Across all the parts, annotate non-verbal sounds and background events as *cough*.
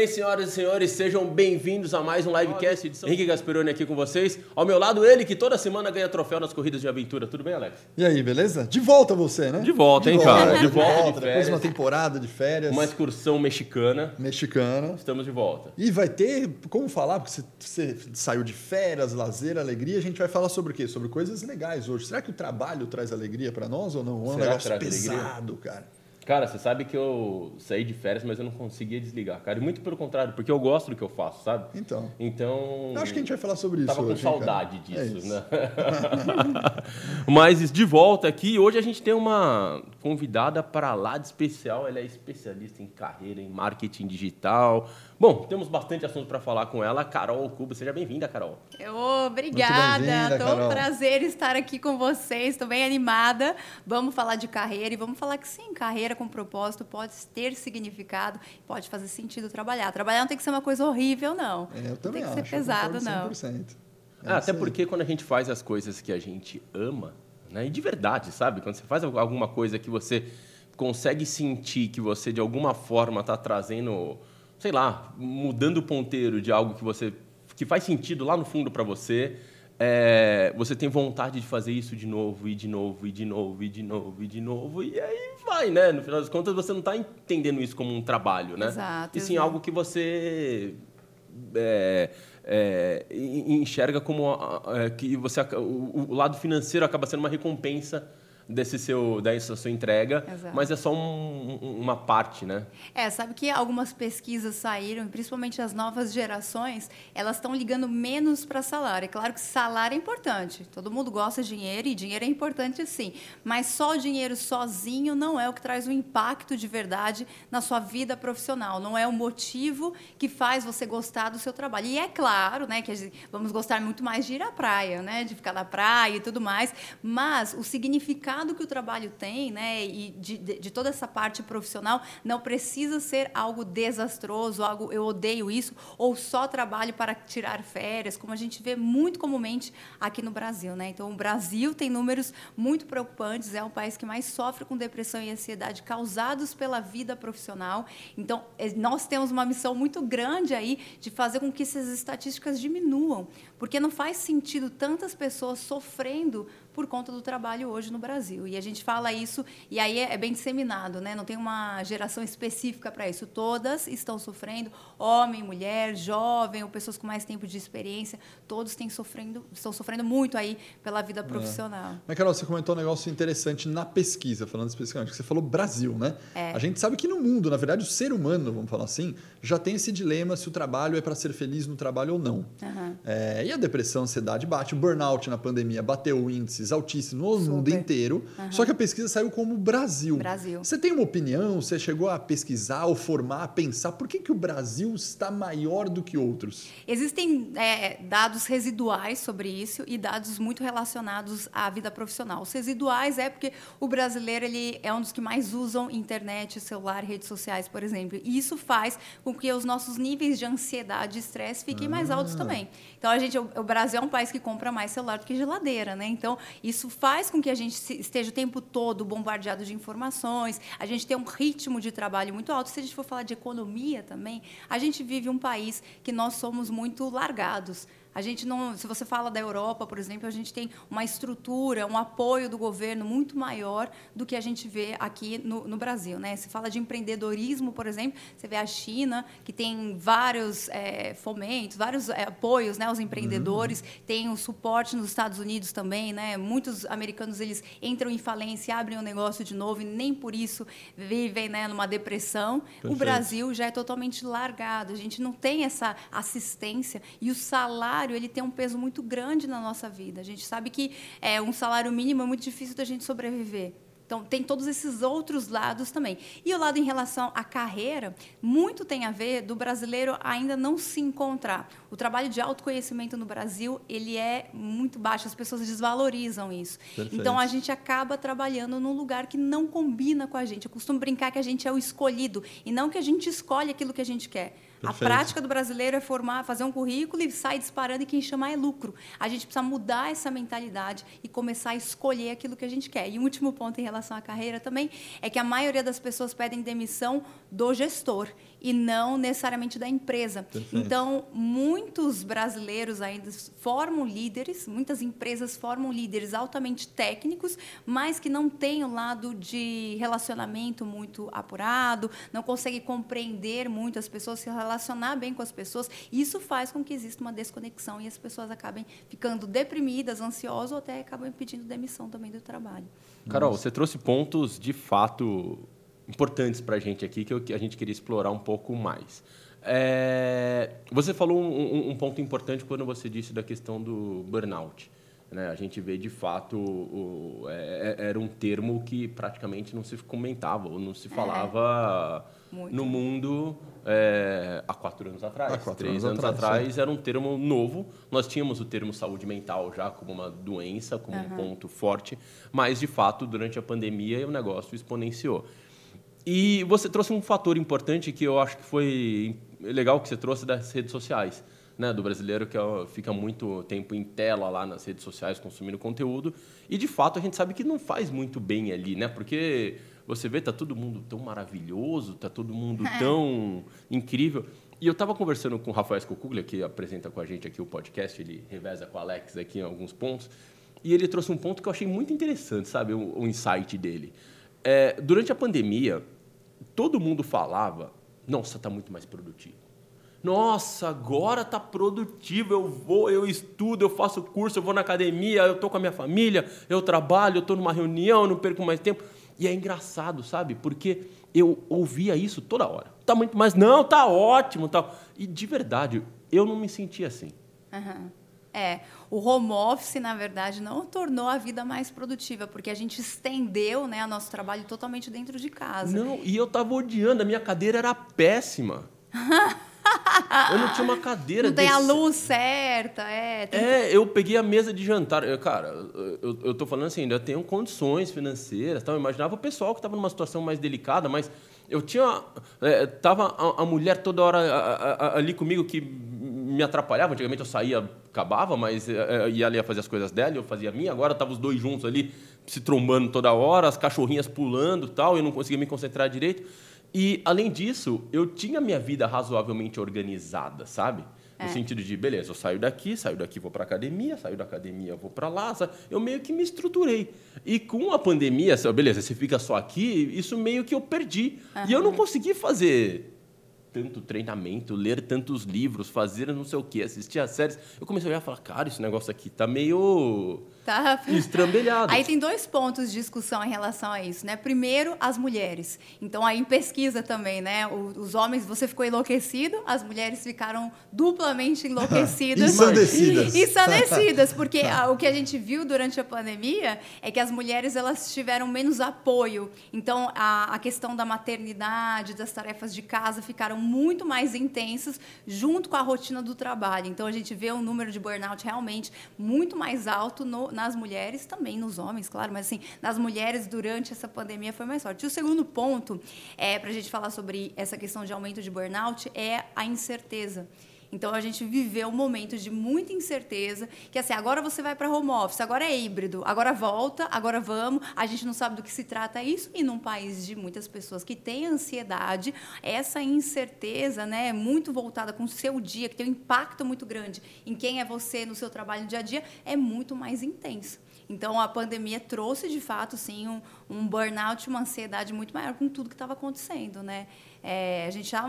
bem, senhoras e senhores? Sejam bem-vindos a mais um livecast edição Henrique Gasperoni aqui com vocês. Ao meu lado, ele que toda semana ganha troféu nas corridas de aventura. Tudo bem, Alex? E aí, beleza? De volta você, né? De volta, hein, cara? De volta, de depois de uma temporada de férias. Uma excursão mexicana. Mexicana. Estamos de volta. E vai ter, como falar, porque você, você saiu de férias, lazer, alegria, a gente vai falar sobre o quê? Sobre coisas legais hoje. Será que o trabalho traz alegria para nós ou não? É um Será negócio pesado, alegria? cara. Cara, você sabe que eu saí de férias, mas eu não conseguia desligar, cara. E muito pelo contrário, porque eu gosto do que eu faço, sabe? Então. Então. Eu acho que a gente vai falar sobre isso. Tava hoje, com saudade hein, disso, é né? *laughs* mas de volta aqui, hoje a gente tem uma convidada para lá de especial. Ela é especialista em carreira, em marketing digital. Bom, temos bastante assunto para falar com ela. Carol Cuba, seja bem-vinda, Carol. Obrigada. Tô um prazer estar aqui com vocês. Estou bem animada. Vamos falar de carreira e vamos falar que sim, carreira com propósito pode ter significado, pode fazer sentido trabalhar. Trabalhar não tem que ser uma coisa horrível, não. É, eu também não tem que acho, ser pesado, não. É, até porque quando a gente faz as coisas que a gente ama, né, e de verdade, sabe? Quando você faz alguma coisa que você consegue sentir que você de alguma forma está trazendo sei lá, mudando o ponteiro de algo que você que faz sentido lá no fundo para você, é, você tem vontade de fazer isso de novo, e de novo, e de novo, e de novo, e de novo, e aí vai, né? No final das contas, você não está entendendo isso como um trabalho, né? Exato. E sim exato. algo que você é, é, enxerga como é, que você o, o lado financeiro acaba sendo uma recompensa desse seu, dessa sua entrega, Exato. mas é só um, uma parte, né? É, sabe que algumas pesquisas saíram, principalmente as novas gerações, elas estão ligando menos para salário. É claro que salário é importante, todo mundo gosta de dinheiro e dinheiro é importante sim, mas só o dinheiro sozinho não é o que traz o impacto de verdade na sua vida profissional, não é o motivo que faz você gostar do seu trabalho. E é claro, né, que vamos gostar muito mais de ir à praia, né, de ficar na praia e tudo mais, mas o significado significado que o trabalho tem, né, e de, de, de, toda essa parte profissional, não precisa ser algo desastroso, algo eu odeio isso, ou só trabalho para tirar férias, como a gente vê muito comumente aqui no Brasil, né? Então, o Brasil tem números muito preocupantes, é o país que mais sofre com depressão e ansiedade causados pela vida profissional. Então, é, nós temos uma missão muito grande aí de fazer com que essas estatísticas diminuam, porque não faz sentido tantas pessoas sofrendo por conta do trabalho hoje no Brasil. E a gente fala isso, e aí é, é bem disseminado, né? não tem uma geração específica para isso. Todas estão sofrendo, homem, mulher, jovem, ou pessoas com mais tempo de experiência, todos têm sofrendo, estão sofrendo muito aí pela vida é. profissional. É. Mas, Carol, você comentou um negócio interessante na pesquisa, falando especificamente, que você falou Brasil, né? É. A gente sabe que no mundo, na verdade, o ser humano, vamos falar assim, já tem esse dilema se o trabalho é para ser feliz no trabalho ou não. Uhum. É, e a depressão, a ansiedade bate, o burnout na pandemia bateu o índice índices altíssimos no Super. mundo inteiro, uhum. só que a pesquisa saiu como Brasil. Brasil. Você tem uma opinião? Você chegou a pesquisar, ou formar, a pensar por que, que o Brasil está maior do que outros? Existem é, dados residuais sobre isso e dados muito relacionados à vida profissional. Os residuais é porque o brasileiro ele é um dos que mais usam internet, celular, redes sociais, por exemplo. E isso faz com que os nossos níveis de ansiedade e estresse fiquem ah. mais altos também. Então a gente, o, o Brasil é um país que compra mais celular do que geladeira, né? Então isso faz com que a gente esteja o tempo todo bombardeado de informações, a gente tem um ritmo de trabalho muito alto. Se a gente for falar de economia também, a gente vive um país que nós somos muito largados. A gente não, se você fala da Europa, por exemplo, a gente tem uma estrutura, um apoio do governo muito maior do que a gente vê aqui no, no Brasil, né? Se fala de empreendedorismo, por exemplo, você vê a China que tem vários é, fomentos, vários é, apoios, né, aos empreendedores, uhum. tem o suporte nos Estados Unidos também, né? Muitos americanos eles entram em falência, abrem o um negócio de novo e nem por isso vivem, né, numa depressão. Perfeito. O Brasil já é totalmente largado. A gente não tem essa assistência e o salário salário ele tem um peso muito grande na nossa vida. A gente sabe que é, um salário mínimo é muito difícil da gente sobreviver. Então, tem todos esses outros lados também. E o lado em relação à carreira, muito tem a ver do brasileiro ainda não se encontrar. O trabalho de autoconhecimento no Brasil, ele é muito baixo, as pessoas desvalorizam isso. Perfeito. Então, a gente acaba trabalhando num lugar que não combina com a gente. Eu costumo brincar que a gente é o escolhido e não que a gente escolhe aquilo que a gente quer. A prática do brasileiro é formar, fazer um currículo e sair disparando e quem chamar é lucro. A gente precisa mudar essa mentalidade e começar a escolher aquilo que a gente quer. E um último ponto em relação à carreira também é que a maioria das pessoas pedem demissão do gestor e não necessariamente da empresa. Perfeito. Então, muitos brasileiros ainda formam líderes, muitas empresas formam líderes altamente técnicos, mas que não têm o lado de relacionamento muito apurado, não conseguem compreender muito as pessoas, se relacionar bem com as pessoas. Isso faz com que exista uma desconexão e as pessoas acabem ficando deprimidas, ansiosas ou até acabam pedindo demissão também do trabalho. Carol, você trouxe pontos de fato importantes para a gente aqui que, eu, que a gente queria explorar um pouco mais. É, você falou um, um, um, ponto importante quando você disse da questão do burnout. Né? A gente vê, de fato, o, é, é era um termo que praticamente não se comentava ou não se é. falava no mundo é, há quatro anos atrás. Há quatro Três anos, anos atrás, era um termo novo. Nós tínhamos o termo saúde mental já como uma doença, como uhum. um ponto forte, mas, de fato, durante a pandemia, o negócio exponenciou. E você trouxe um fator importante que eu acho que foi legal que você trouxe das redes sociais, né, do brasileiro que fica muito tempo em tela lá nas redes sociais consumindo conteúdo e de fato a gente sabe que não faz muito bem ali, né? Porque você vê tá todo mundo tão maravilhoso, tá todo mundo tão incrível. E eu estava conversando com o Rafael Escocuglia, que apresenta com a gente aqui o podcast, ele reveza com o Alex aqui em alguns pontos, e ele trouxe um ponto que eu achei muito interessante, sabe, o, o insight dele. É, durante a pandemia, todo mundo falava: nossa, está muito mais produtivo. Nossa, agora está produtivo. Eu vou, eu estudo, eu faço curso, eu vou na academia, eu estou com a minha família, eu trabalho, eu estou numa reunião, não perco mais tempo. E é engraçado, sabe? Porque eu ouvia isso toda hora. Tá muito mais, não, tá ótimo, tal. E de verdade, eu não me sentia assim. Uhum. É, o home office, na verdade, não tornou a vida mais produtiva, porque a gente estendeu né, o nosso trabalho totalmente dentro de casa. Não, e eu tava odiando, a minha cadeira era péssima. *laughs* eu não tinha uma cadeira Não tem desse... a luz certa, é. Tem... É, eu peguei a mesa de jantar. Eu, cara, eu, eu tô falando assim, eu tenho condições financeiras, tal. eu imaginava o pessoal que estava numa situação mais delicada, mas eu tinha. É, tava a, a mulher toda hora a, a, ali comigo que me atrapalhava. Antigamente eu saía, acabava, mas é, é, ia ali fazer as coisas dela, eu fazia a minha. Agora estavam os dois juntos ali, se trombando toda hora, as cachorrinhas pulando tal, eu não conseguia me concentrar direito. E, além disso, eu tinha minha vida razoavelmente organizada, sabe? No é. sentido de, beleza, eu saio daqui, saio daqui, vou para academia, saio da academia, vou para lá. Sabe? Eu meio que me estruturei. E com a pandemia, beleza, você fica só aqui, isso meio que eu perdi. Uhum. E eu não consegui fazer tanto treinamento, ler tantos livros, fazer não sei o que, assistir a séries. Eu comecei a olhar e falar, cara, esse negócio aqui tá meio tá. estrambelhado. Aí tem dois pontos de discussão em relação a isso, né? Primeiro, as mulheres. Então, aí em pesquisa também, né? Os homens, você ficou enlouquecido, as mulheres ficaram duplamente *laughs* enlouquecidas. Ensandecidas. Ensandecidas, porque *laughs* o que a gente viu durante a pandemia é que as mulheres, elas tiveram menos apoio. Então, a, a questão da maternidade, das tarefas de casa ficaram muito mais intensas junto com a rotina do trabalho. Então a gente vê um número de burnout realmente muito mais alto no, nas mulheres, também nos homens, claro, mas assim, nas mulheres durante essa pandemia foi mais forte. O segundo ponto, é, para a gente falar sobre essa questão de aumento de burnout, é a incerteza. Então a gente viveu um momento de muita incerteza, que assim, agora você vai para home office, agora é híbrido, agora volta, agora vamos, a gente não sabe do que se trata isso, e num país de muitas pessoas que têm ansiedade, essa incerteza, né, é muito voltada com o seu dia, que tem um impacto muito grande em quem é você no seu trabalho no dia a dia, é muito mais intensa. Então, a pandemia trouxe, de fato, sim, um, um burnout, uma ansiedade muito maior com tudo que estava acontecendo, né? É, a gente já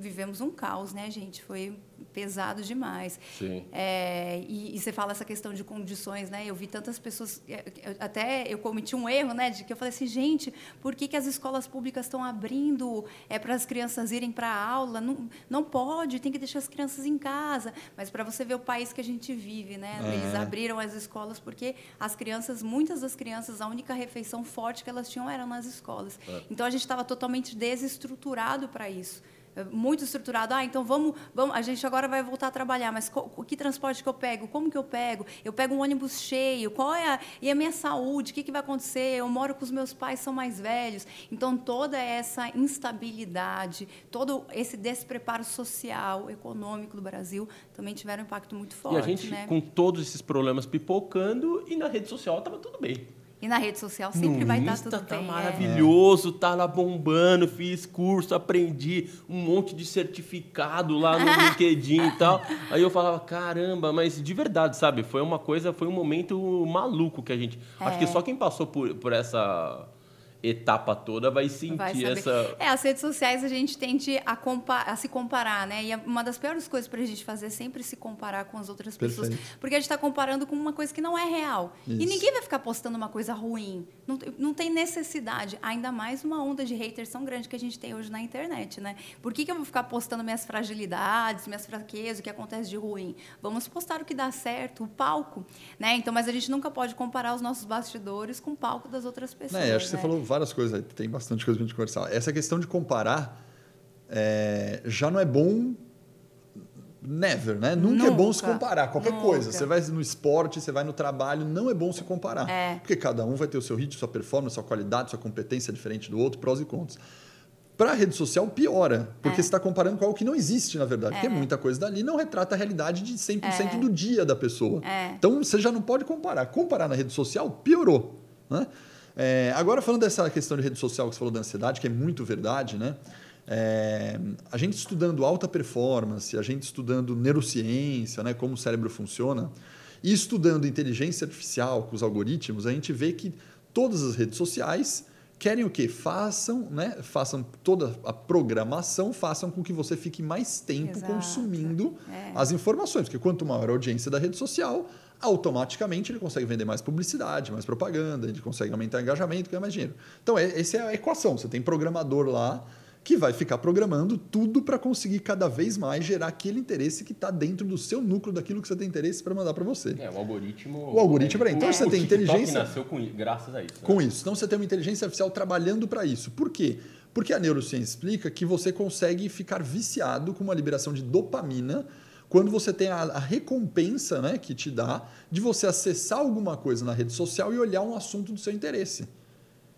vivemos um caos, né, gente? Foi pesado demais. Sim. É, e, e, você fala essa questão de condições, né? Eu vi tantas pessoas, é, até eu cometi um erro, né? De que eu falei assim, gente, por que, que as escolas públicas estão abrindo é, para as crianças irem para a aula? Não, não pode, tem que deixar as crianças em casa. Mas para você ver o país que a gente vive, né? É. Eles abriram as escolas porque as crianças, muitas das crianças, a única refeição forte que elas tinham era nas escolas. É. Então a gente estava totalmente desestruturado para isso. Muito estruturado. Ah, então vamos, vamos, a gente agora vai voltar a trabalhar, mas o que transporte que eu pego? Como que eu pego? Eu pego um ônibus cheio? Qual é a, e a minha saúde? O que, que vai acontecer? Eu moro com os meus pais, são mais velhos. Então toda essa instabilidade, todo esse despreparo social, econômico do Brasil também tiveram um impacto muito forte. E a gente né? com todos esses problemas pipocando e na rede social estava tudo bem. E na rede social sempre no vai estar tá tudo tá bem. É. maravilhoso, é. tá lá bombando, fiz curso, aprendi um monte de certificado lá no *laughs* LinkedIn e tal. Aí eu falava, caramba, mas de verdade, sabe? Foi uma coisa, foi um momento maluco que a gente. É. Acho que só quem passou por, por essa etapa toda vai sentir vai essa. É, as redes sociais a gente tende a, a se comparar, né? E uma das piores coisas para a gente fazer é sempre se comparar com as outras Perfeito. pessoas. Porque a gente está comparando com uma coisa que não é real. Isso. E ninguém vai ficar postando uma coisa ruim. Não, não tem necessidade. Ainda mais uma onda de haters tão grande que a gente tem hoje na internet, né? Por que, que eu vou ficar postando minhas fragilidades, minhas fraquezas, o que acontece de ruim? Vamos postar o que dá certo, o palco, né? Então, mas a gente nunca pode comparar os nossos bastidores com o palco das outras pessoas. É, acho que né? você falou várias coisas, tem bastante coisa para a gente conversar. Essa questão de comparar é, já não é bom never, né? Nunca, Nunca, é bom se comparar qualquer Nunca. coisa. Você vai no esporte, você vai no trabalho, não é bom se comparar. É. Porque cada um vai ter o seu ritmo, sua performance, sua qualidade, sua competência diferente do outro, prós e contras. Para a rede social, piora, porque é. você está comparando com algo que não existe, na verdade. É. Porque muita coisa dali não retrata a realidade de 100% é. do dia da pessoa. É. Então, você já não pode comparar. Comparar na rede social, piorou. Né? É, agora, falando dessa questão de rede social que você falou da ansiedade, que é muito verdade, né? É, a gente estudando alta performance, a gente estudando neurociência, né, como o cérebro funciona, e estudando inteligência artificial com os algoritmos, a gente vê que todas as redes sociais querem o quê? Façam, né, façam toda a programação, façam com que você fique mais tempo Exato. consumindo é. as informações, porque quanto maior a audiência da rede social, automaticamente ele consegue vender mais publicidade, mais propaganda, ele consegue aumentar o engajamento, ganhar mais dinheiro. Então, é, essa é a equação. Você tem programador lá que vai ficar programando tudo para conseguir cada vez mais gerar aquele interesse que está dentro do seu núcleo daquilo que você tem interesse para mandar para você. É, o algoritmo. O algoritmo, é, então você tem inteligência. nasceu com, graças a isso. Né? Com isso. Então você tem uma inteligência artificial trabalhando para isso. Por quê? Porque a neurociência explica que você consegue ficar viciado com uma liberação de dopamina quando você tem a, a, recompensa né, que te dá de você acessar alguma coisa na rede social e olhar um assunto do seu interesse.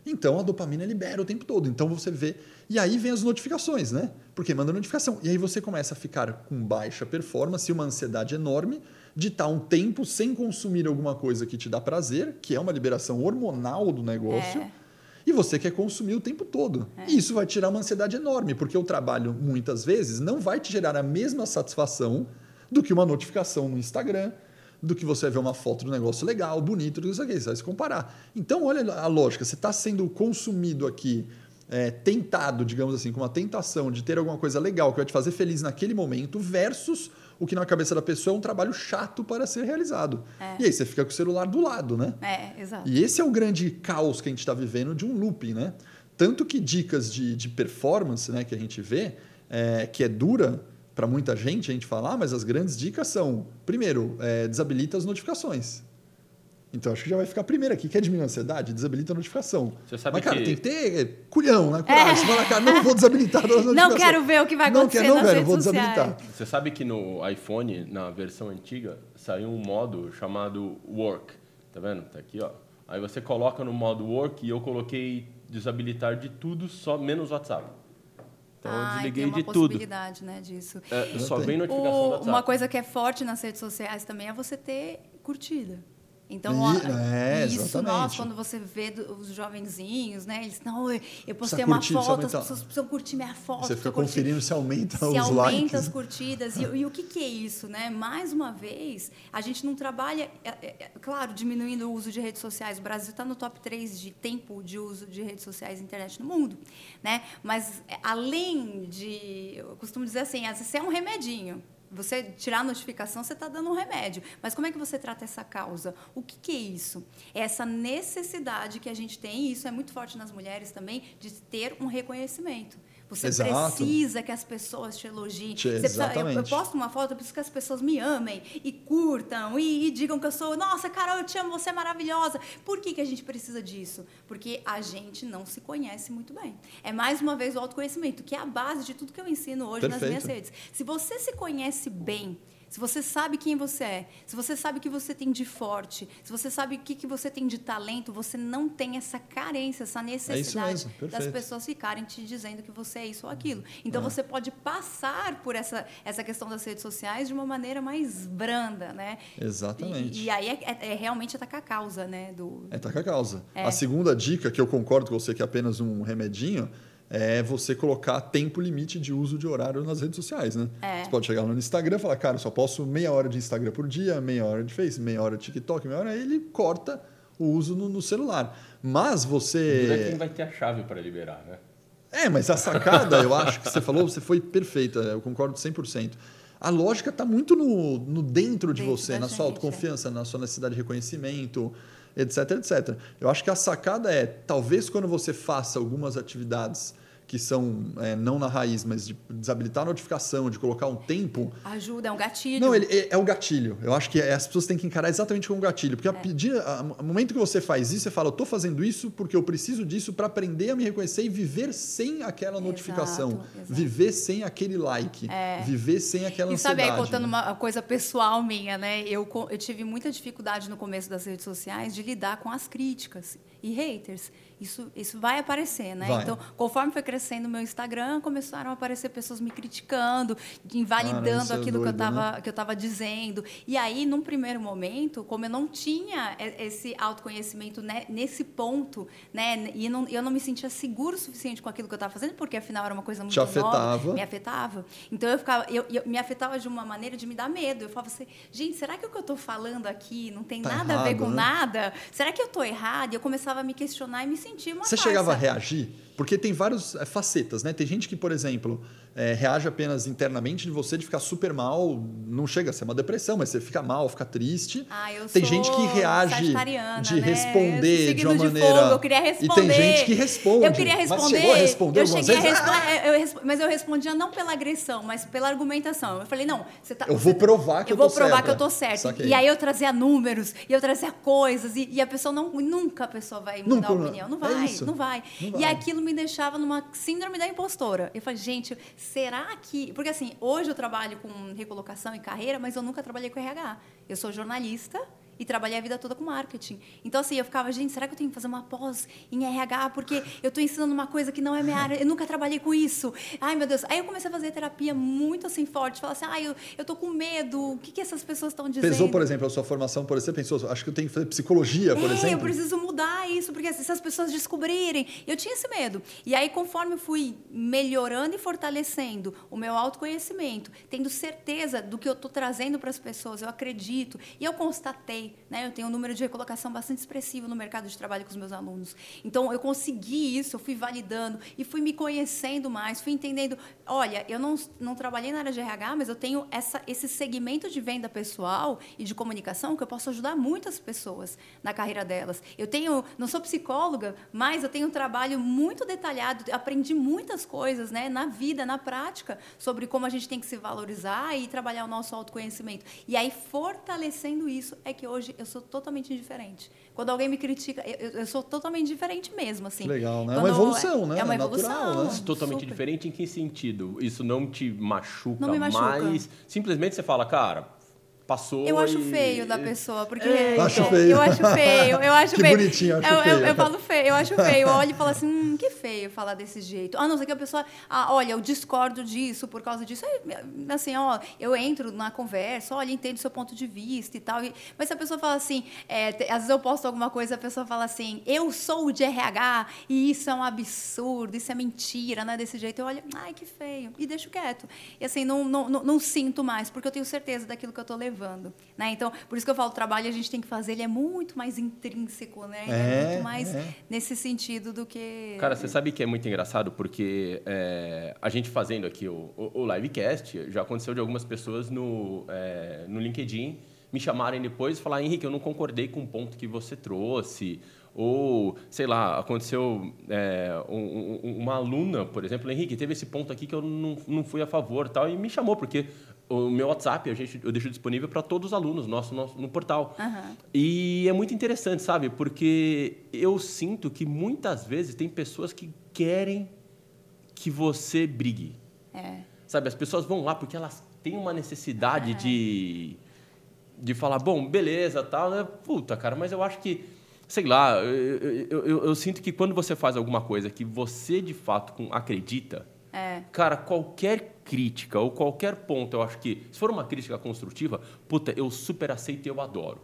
Então a dopamina libera o tempo todo. Então você vê. E aí vem as notificações, né? Porque manda notificação. E aí você começa a ficar com baixa performance e uma ansiedade enorme de estar um tempo sem consumir alguma coisa que te dá prazer, que é uma liberação hormonal do negócio. É. E você quer consumir o tempo todo. É. E isso vai tirar uma ansiedade enorme, porque o trabalho, muitas vezes, não vai te gerar a mesma satisfação do que uma notificação no Instagram, do que você ver uma foto do negócio legal, bonito, tudo isso aqui. Você vai se comparar. Então, olha a lógica. Você está sendo consumido aqui, é, tentado, digamos assim, com uma tentação de ter alguma coisa legal que vai te fazer feliz naquele momento, versus o que na cabeça da pessoa é um trabalho chato para ser realizado. É. E aí você fica com o celular do lado, né? É, exato. E esse é o grande caos que a gente está vivendo de um looping, né? Tanto que dicas de, de performance né, que a gente vê, é, que é dura, para muita gente, a gente fala, ah, mas as grandes dicas são, primeiro, é, desabilita as notificações. Então acho que já vai ficar primeiro aqui. Quer diminuir a ansiedade? Desabilita a notificação. Você sabe Mas, cara, que... tem que ter é, culhão, né? Coragem. É. Você fala, cara, não vou desabilitar as notificações. Não quero ver o que vai acontecer não quero, não, nas vou desabilitar. Você sabe que no iPhone, na versão antiga, saiu um modo chamado Work. Tá vendo? Tá aqui, ó. Aí você coloca no modo Work e eu coloquei desabilitar de tudo, só menos WhatsApp. Então ah, eu desliguei de tudo. Tem uma possibilidade, né, disso. É, só vem notificação o. Uma coisa que é forte nas redes sociais também é você ter curtida. Então, e, é, isso, exatamente. nós, quando você vê os jovenzinhos, né? Eles, não, eu postei uma foto, as pessoas precisam curtir minha foto. Você fica conferindo se aumenta se os aumenta likes. aumenta as curtidas. E, e, o que, que é isso, né? Mais uma vez, a gente não trabalha, é, é, é claro, diminuindo o uso de redes sociais. O Brasil está no top 3 de tempo de uso de redes sociais e internet no mundo, né? Mas, é, além de, eu costumo dizer assim, às vezes é um remedinho, você tirar a notificação, você está dando um remédio. Mas como é que você trata essa causa? O que, que, é isso? É essa necessidade que a gente tem, e isso é muito forte nas mulheres também, de ter um reconhecimento. Você Exato. precisa que as pessoas te elogiem. Precisa, eu, eu, posto uma foto, eu preciso que as pessoas me amem e curtam e, e, digam que eu sou, nossa, Carol, eu te amo, você é maravilhosa. Por que, que a gente precisa disso? Porque a gente não se conhece muito bem. É mais uma vez o autoconhecimento, que é a base de tudo que eu ensino hoje Perfeito. nas minhas redes. Se você se conhece bem, se você sabe quem você é, se você sabe o que você tem de forte, se você sabe o que, que você tem de talento, você não tem essa carência, essa necessidade é das pessoas ficarem te dizendo que você é isso ou aquilo. Então é. você pode passar por essa, essa questão das redes sociais de uma maneira mais branda, né? Exatamente. E, e aí é, é, é, realmente atacar a causa, né? Do... É atacar a causa. É. A segunda dica, que eu concordo com você que é apenas um remedinho, é você colocar tempo limite de uso de horário nas redes sociais, né? É. Você pode chegar no Instagram e falar, cara, só posso meia hora de Instagram por dia, meia hora de Face, meia hora de TikTok, meia hora, aí ele corta o uso no, no celular. Mas você... É quem vai ter a chave para liberar, né? É, mas a sacada, eu acho que você falou, você foi perfeita, eu concordo 100%. A lógica está muito no, no dentro de dentro você, na sua autoconfiança, na sua necessidade de reconhecimento, etc, etc. Eu acho que a sacada é, talvez quando você faça algumas atividades que são é, não na raiz, mas de desabilitar a notificação, de colocar um tempo. Ajuda, é um gatilho. Não, ele é, é o gatilho. Eu acho que é, as pessoas têm que encarar exatamente como um gatilho. Porque é. a pedir, no momento que você faz isso, você fala, eu estou fazendo isso porque eu preciso disso para aprender a me reconhecer e viver sem aquela notificação. Exato, exato. Viver sem aquele like. É. Viver sem aquela e ansiedade. E sabe, contando uma coisa pessoal minha, né? Eu, eu tive muita dificuldade no começo das redes sociais de lidar com as críticas e haters isso, isso vai aparecer, né? Vai. Então, conforme foi crescendo o meu Instagram, começaram a aparecer pessoas me criticando, invalidando é aquilo é doido, que eu estava né? que eu estava dizendo. E aí, num primeiro momento, como eu não tinha esse autoconhecimento né, nesse ponto, né? E não, eu não me sentia seguro o suficiente com aquilo que eu estava fazendo, porque afinal era uma coisa muito Te afetava. me afetava. Então eu ficava, eu, eu, me afetava de uma maneira de me dar medo. Eu falava assim, gente, será que o que eu estou falando aqui não tem tá nada errado, a ver com né? nada? Será que eu estou errada? E eu começava a me questionar e me sentir uma Você farsa. chegava a reagir? Porque tem várias é, facetas, né? Tem gente que, por exemplo, é, reage apenas internamente de você de ficar super mal. Não chega a ser uma depressão, mas você fica mal, fica triste. Ah, eu tem gente que reage de né? responder de uma de maneira. Fogo, eu queria responder. E tem gente que responde. Eu queria responder. Mas chegou a responder eu algumas vezes? Respo... Ah! Eu mas eu respondia não pela agressão, mas pela argumentação. Eu falei, não, você tá. Eu vou provar que eu, eu vou provar certa. que eu tô certo. E aí eu trazia números, e eu trazia coisas, e, e a pessoa não. Nunca a pessoa vai mudar nunca, a opinião. Não é vai, é não vai. Não vai. E aquilo me deixava numa síndrome da impostora. Eu falei, gente, será que porque, assim, hoje eu trabalho com recolocação e carreira, mas eu nunca trabalhei com RH. Eu sou jornalista e trabalhei a vida toda com marketing. Então, assim, eu ficava, gente, será que eu tenho que fazer uma pós em RH? Porque eu estou ensinando uma coisa que não é minha área, eu nunca trabalhei com isso. Ai, meu Deus. Aí eu comecei a fazer terapia muito assim forte, falar assim, ai, eu, eu tô com medo, o que, que essas pessoas estão dizendo? Pesou, por exemplo, a sua formação, por exemplo, pensou, acho que eu tenho que fazer psicologia, por é, exemplo? eu preciso mudar isso, porque se as pessoas descobrirem. Eu tinha esse medo. E aí, conforme eu fui melhorando e fortalecendo o meu autoconhecimento, tendo certeza do que eu estou trazendo para as pessoas, eu acredito, e eu constatei, né? Eu tenho um número de recolocação bastante expressivo no mercado de trabalho com os meus alunos. Então, eu consegui isso, eu fui validando e fui me conhecendo mais, fui entendendo, olha, eu não, não trabalhei na área de RH, mas eu tenho essa, esse segmento de venda pessoal e de comunicação que eu posso ajudar muitas pessoas na carreira delas. Eu tenho, não sou psicóloga, mas eu tenho um trabalho muito detalhado, aprendi muitas coisas, né, na vida, na prática, sobre como a gente tem que se valorizar e trabalhar o nosso autoconhecimento. E aí, fortalecendo isso, é que hoje eu sou totalmente indiferente. Quando alguém me critica, eu, eu sou totalmente diferente mesmo, assim. Legal, né? É uma evolução, né? É uma evolução. Natural, né? Totalmente Super. diferente em que sentido? Isso não te machuca, não me machuca. mais? Simplesmente você fala, cara, passou. Eu acho e... feio da pessoa, porque. É, acho feio. Eu acho feio, eu acho *laughs* que feio. bonitinho, acho eu, feio. Eu, eu, falo feio, eu acho feio. Eu olho e falo assim, hum, que feio falar desse jeito. Ah, não sei que a pessoa. Ah, olha, eu discordo disso por causa disso. Aí, assim, ó, eu entro na conversa, olha, entendo o seu ponto de vista e tal. E, mas se a pessoa fala assim, é, às vezes eu posto alguma coisa, a pessoa fala assim, eu sou de RH e isso é um absurdo, isso é mentira, não é desse jeito. Eu olho, ai, que feio. E deixo quieto. E assim, não, não, não, não sinto mais, porque eu tenho certeza daquilo que eu estou levando. Né? Então, por isso que eu falo, o trabalho a gente tem que fazer, ele é muito mais intrínseco, né? É, é muito mais é. nesse sentido do que... Cara, você sabe que é muito engraçado, porque é, a gente fazendo aqui o, o, o, livecast, já aconteceu de algumas pessoas no, é, no LinkedIn me chamarem depois e falar, Henrique, eu não concordei com o ponto que você trouxe, Ou, sei lá, aconteceu é, um, um, uma aluna, por exemplo, Henrique, teve esse ponto aqui que eu não, não fui a favor tal, e me chamou, porque o meu WhatsApp a gente, eu deixo disponível para todos os alunos nosso, nosso no portal. Uhum. E é muito interessante, sabe? Porque eu sinto que muitas vezes tem pessoas que querem que você brigue. É. Sabe? As pessoas vão lá porque elas têm uma necessidade de, de falar, bom, beleza, tal, né? Puta, cara, mas eu acho que, sei lá, eu, eu, eu, eu sinto que quando você faz alguma coisa que você de fato acredita, é. cara, qualquer crítica ou qualquer ponto, eu acho que, se for uma crítica construtiva, puta, eu super aceito e eu adoro.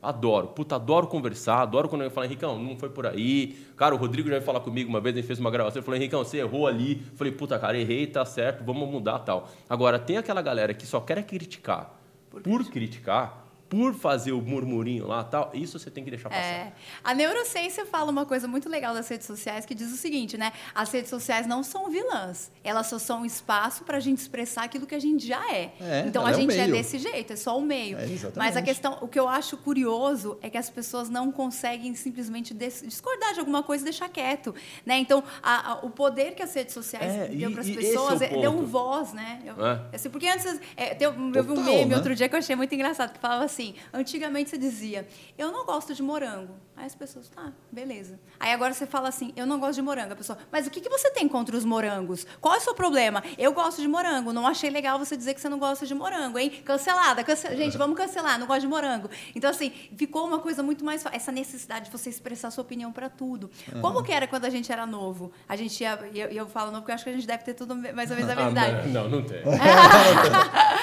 Adoro. Puta, adoro conversar, adoro quando eu falo, Henricão, não foi por aí. Cara, o Rodrigo já veio falar comigo uma vez, ele fez uma gravação, ele falou, Henricão, você errou ali. Eu falei, puta, cara, errei, tá certo, vamos mudar tal. Agora, tem aquela galera que só quer criticar por, por criticar por fazer o murmurinho lá tal, isso você tem que deixar passar. É. A neurociência fala uma coisa muito legal das redes sociais que diz o seguinte, né? As redes sociais não são vilãs, elas só são um espaço para a gente expressar aquilo que a gente já é. é então a é gente é, desse jeito, é só o meio. É, Mas a questão, o que eu acho curioso é que as pessoas não conseguem simplesmente discordar de alguma coisa e deixar quieto, né? Então a, a, o poder que as redes sociais é, deu para as pessoas é deu um voz, né? Eu, assim, porque antes eu, eu vi um meme né? outro dia que eu achei muito engraçado que falava assim assim, antigamente você dizia, eu não gosto de morango. Aí as pessoas, tá, beleza. Aí agora você fala assim, eu não gosto de morango. A pessoa, mas o que, que você tem contra os morangos? Qual é o seu problema? Eu gosto de morango. Não achei legal você dizer que você não gosta de morango, hein? Cancelada. Cance... Gente, vamos cancelar, não gosto de morango. Então, assim, ficou uma coisa muito mais Essa necessidade de você expressar sua opinião para tudo. Uhum. Como que era quando a gente era novo? A gente ia, e eu, eu falo novo porque eu acho que a gente deve ter tudo mais ou menos a mesma ah, Não, não tem. *laughs*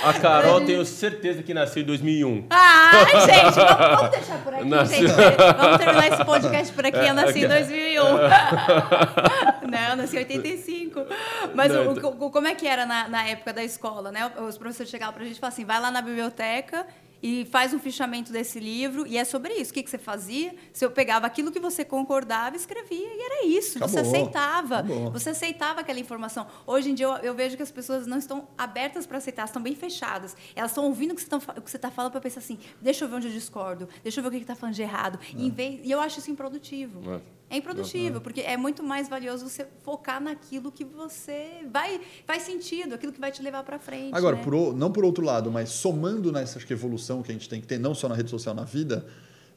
a Carol, tenho certeza que nasceu em 2001. Ah, *laughs* gente, vamos, vamos deixar por aqui, gente. Vamos terminar esse podcast por aqui. Eu nasci em *laughs* 2001. *laughs* Não, eu nasci em 85. Mas Não, o, então... o, como é que era na, na época da escola, né? Os professores chegavam pra gente e falavam assim, vai lá na biblioteca e faz um fichamento desse livro e é sobre isso. O que, que você fazia? Se eu pegava aquilo que você concordava, escrevia e era isso. Acabou. Você aceitava. Acabou. Você aceitava aquela informação. Hoje em dia eu, eu vejo que as pessoas não estão abertas para aceitar, estão bem fechadas. Elas estão ouvindo o que você está falando para pensar assim: deixa eu ver onde eu discordo, deixa eu ver o que está falando de errado. É. Vez, e eu acho isso improdutivo. É. É improdutivo, porque é muito mais valioso você focar naquilo que você vai faz sentido, aquilo que vai te levar para frente. Agora, né? por, não por outro lado, mas somando nessa acho que, evolução que a gente tem que ter, não só na rede social, na vida,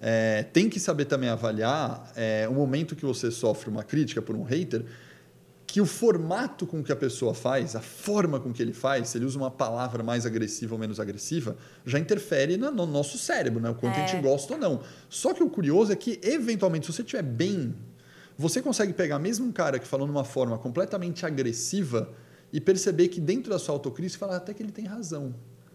é, tem que saber também avaliar é, o momento que você sofre uma crítica por um hater, que o formato com que a pessoa faz, a forma com que ele faz, se ele usa uma palavra mais agressiva ou menos agressiva, já interfere no, no nosso cérebro, né? o quanto é. a gente gosta ou não. Só que o curioso é que, eventualmente, se você estiver bem, você consegue pegar mesmo um cara que falou de uma forma completamente agressiva e perceber que dentro da sua autocrítica fala até que ele tem razão.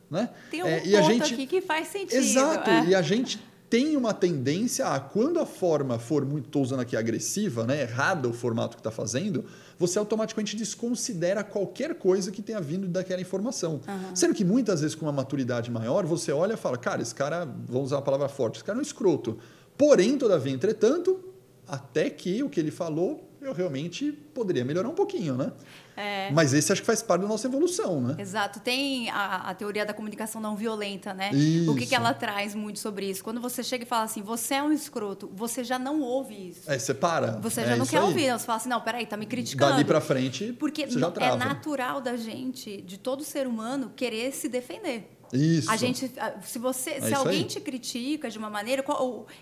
Né? Tem um é, ponto a gente... aqui que faz sentido. Exato, é. e a gente tem uma tendência a, quando a forma for muito, estou usando aqui agressiva, né, errada o formato que está fazendo, você automaticamente desconsidera qualquer coisa que tenha vindo daquela informação. Uhum. Sendo que muitas vezes, com uma maturidade maior, você olha e fala, cara, esse cara, vamos usar uma palavra forte, esse cara é um escroto. Porém, todavia, entretanto, até que o que ele falou eu realmente poderia melhorar um pouquinho, né? É. Mas esse acho que faz parte da nossa evolução, né? Exato. Tem a, a teoria da comunicação não violenta, né? Isso. O que, que ela traz muito sobre isso? Quando você chega e fala assim, você é um escroto, você já não ouve isso. É, você para. Você já é não quer aí. ouvir. Você fala assim, não, peraí, tá me criticando. Dali pra frente, Porque você já trava. é natural da gente, de todo ser humano, querer se defender. Isso. A gente, se você, é se alguém aí. te critica de uma maneira,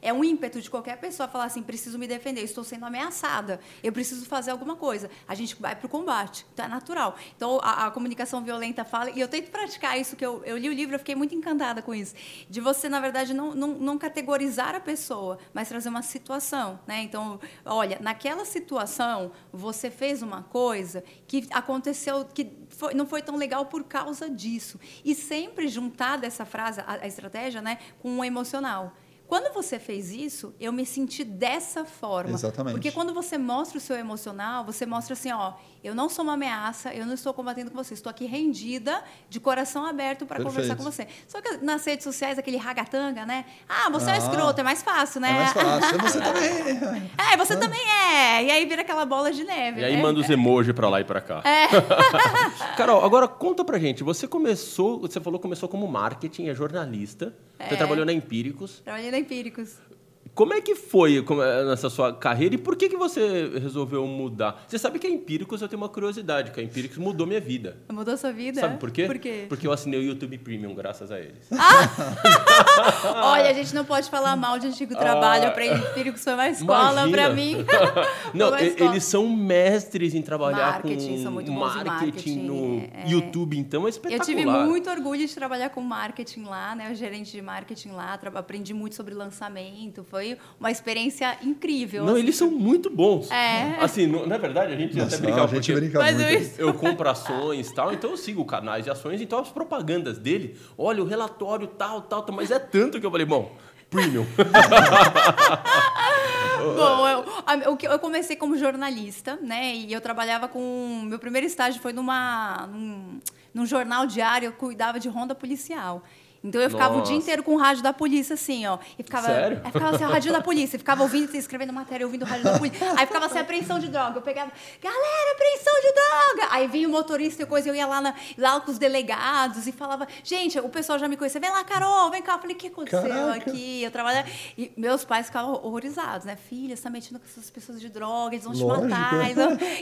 é um ímpeto de qualquer pessoa falar assim, preciso me defender, estou sendo ameaçada, eu preciso fazer alguma coisa. A gente vai para o combate, então é natural. Então a, a, comunicação violenta fala e eu tento praticar isso que eu, eu li o livro, eu fiquei muito encantada com isso, de você na verdade não, não, não categorizar a pessoa, mas trazer uma situação, né? Então, olha, naquela situação você fez uma coisa que aconteceu que foi, não foi tão legal por causa disso. E sempre juntar dessa frase, a, a estratégia, né, com o emocional. Quando você fez isso, eu me senti dessa forma. Exatamente. Porque quando você mostra o seu emocional, você mostra assim, ó, eu não sou uma ameaça, eu não estou combatendo com você, estou aqui rendida, de coração aberto para conversar com você. Só que nas redes sociais, aquele ragatanga, né? Ah, você ah, é escroto, é mais fácil, né? É mais fácil, você *laughs* também é. É, você ah. também é. E aí vira aquela bola de neve. E aí né? manda os emojis para lá e para cá. É. *laughs* Carol, agora conta pra gente, você começou, você falou que começou como marketing, é jornalista, é. você trabalhou na Empíricos. Trabalhei na Empíricos. Como é que foi nessa sua carreira e por que, que você resolveu mudar? Você sabe que a Empíricos eu tenho uma curiosidade, que a Empíricos mudou minha vida. Mudou sua vida? Sabe por quê? Por quê? Porque eu assinei o YouTube Premium graças a eles. Ah! *laughs* Olha, a gente não pode falar mal de antigo trabalho. Ah, para Empíricos foi uma *laughs* escola para mim. *laughs* não, eles são mestres em trabalhar marketing, com são muito bons marketing, marketing no é... YouTube, então é espetacular. Eu tive muito orgulho de trabalhar com marketing lá, né? O gerente de marketing lá, aprendi muito sobre lançamento, foi uma experiência incrível. Não, assim. eles são muito bons. É. Assim, no, na verdade, a gente Nossa, até brincava. Não, a gente brinca muito. Eu, eu compro ações e tal, então eu sigo canais de ações, então as propagandas dele, olha, o relatório tal, tal, tal, mas é tanto que eu falei, bom, premium. *laughs* Bom, eu, eu, comecei como jornalista, né? E eu trabalhava com. Meu primeiro estágio foi numa, num, num jornal diário, eu cuidava de ronda policial. Então eu ficava Nossa. o dia inteiro com o rádio da polícia, assim, ó. E ficava, Sério? Aí ficava assim, o rádio da polícia. Ficava ouvindo, escrevendo matéria, ouvindo o rádio da polícia. Aí ficava assim, apreensão de droga. Eu pegava, galera, apreensão de droga! Aí vinha o motorista e coisa, eu ia lá, na, lá com os delegados e falava, gente, o pessoal já me conhecia, vem lá, Carol, vem cá. Eu falei, o que aconteceu Caraca. aqui? Eu trabalhava. E meus pais ficavam horrorizados, né? Filha, você tá metindo com essas pessoas de droga, eles vão Lógico. te matar.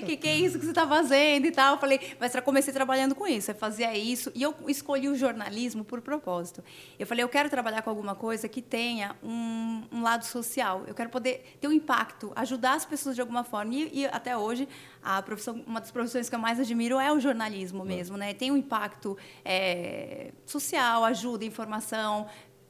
O que, que é isso que você tá fazendo e tal? Eu falei, mas eu comecei trabalhando com isso, eu fazia isso. E eu escolhi o jornalismo por propósito. Eu falei, eu quero trabalhar com alguma coisa que tenha um, um lado social. Eu quero poder ter um impacto, ajudar as pessoas de alguma forma. E, e, até hoje, a profissão, uma das profissões que eu mais admiro é o jornalismo mesmo, né? Tem um impacto é, social, ajuda, informação,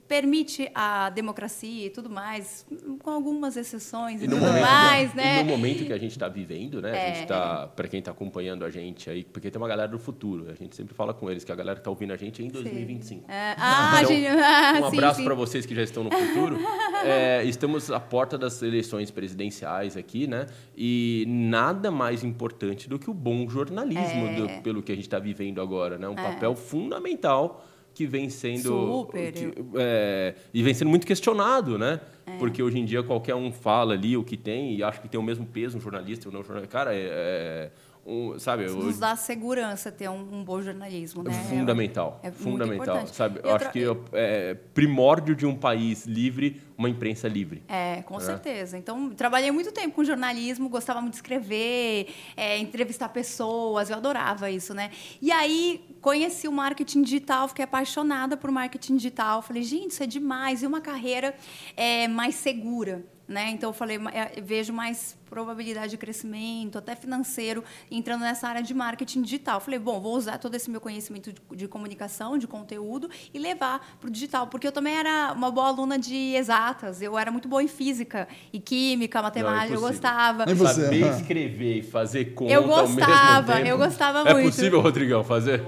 permite a democracia e tudo mais, com algumas exceções e, e tudo mais, que, né? E no momento que a gente está vivendo, né? É, a gente tá, para quem está acompanhando a gente aí, porque tem uma galera do futuro, a gente sempre fala com eles que a galera que está ouvindo a gente é em 2025. É, *laughs* ah, então, gente, ah, um abraço para vocês que já estão no futuro. *laughs* é, estamos à porta das eleições presidenciais aqui, né? E nada mais importante do que o bom jornalismo, é. do, pelo que a gente está vivendo agora, né? Um é. papel fundamental que vem sendo Super, que, é, e vem sendo muito questionado, né? É. Porque hoje em dia qualquer um fala ali o que tem e acho que tem o mesmo peso um jornalista ou não jornalista. Cara, é, é um, sabe? Isso nos dá segurança ter um, um bom jornalismo, né? Fundamental, é, fundamental, sabe? Eu acho que é primórdio de um país livre, uma imprensa livre. É, com é. certeza. Então, trabalhei muito tempo com jornalismo, gostava muito de escrever, é, entrevistar pessoas, eu adorava isso, né? E aí conheci o marketing digital, fiquei apaixonada por marketing digital, falei, gente, isso é demais, e uma carreira é, mais segura. Né? Então, eu falei, é, vejo mais probabilidade de crescimento, até financeiro, entrando nessa área de marketing digital. Falei, bom, vou usar todo esse meu conhecimento de, de comunicação, de conteúdo e levar para o digital, porque eu também era uma boa aluna de exatas, eu era muito boa em física e química, matemática, Não, é eu gostava. E você? Saber escrever e fazer conta eu gostava, Eu gostava é muito. É possível, Rodrigão, fazer?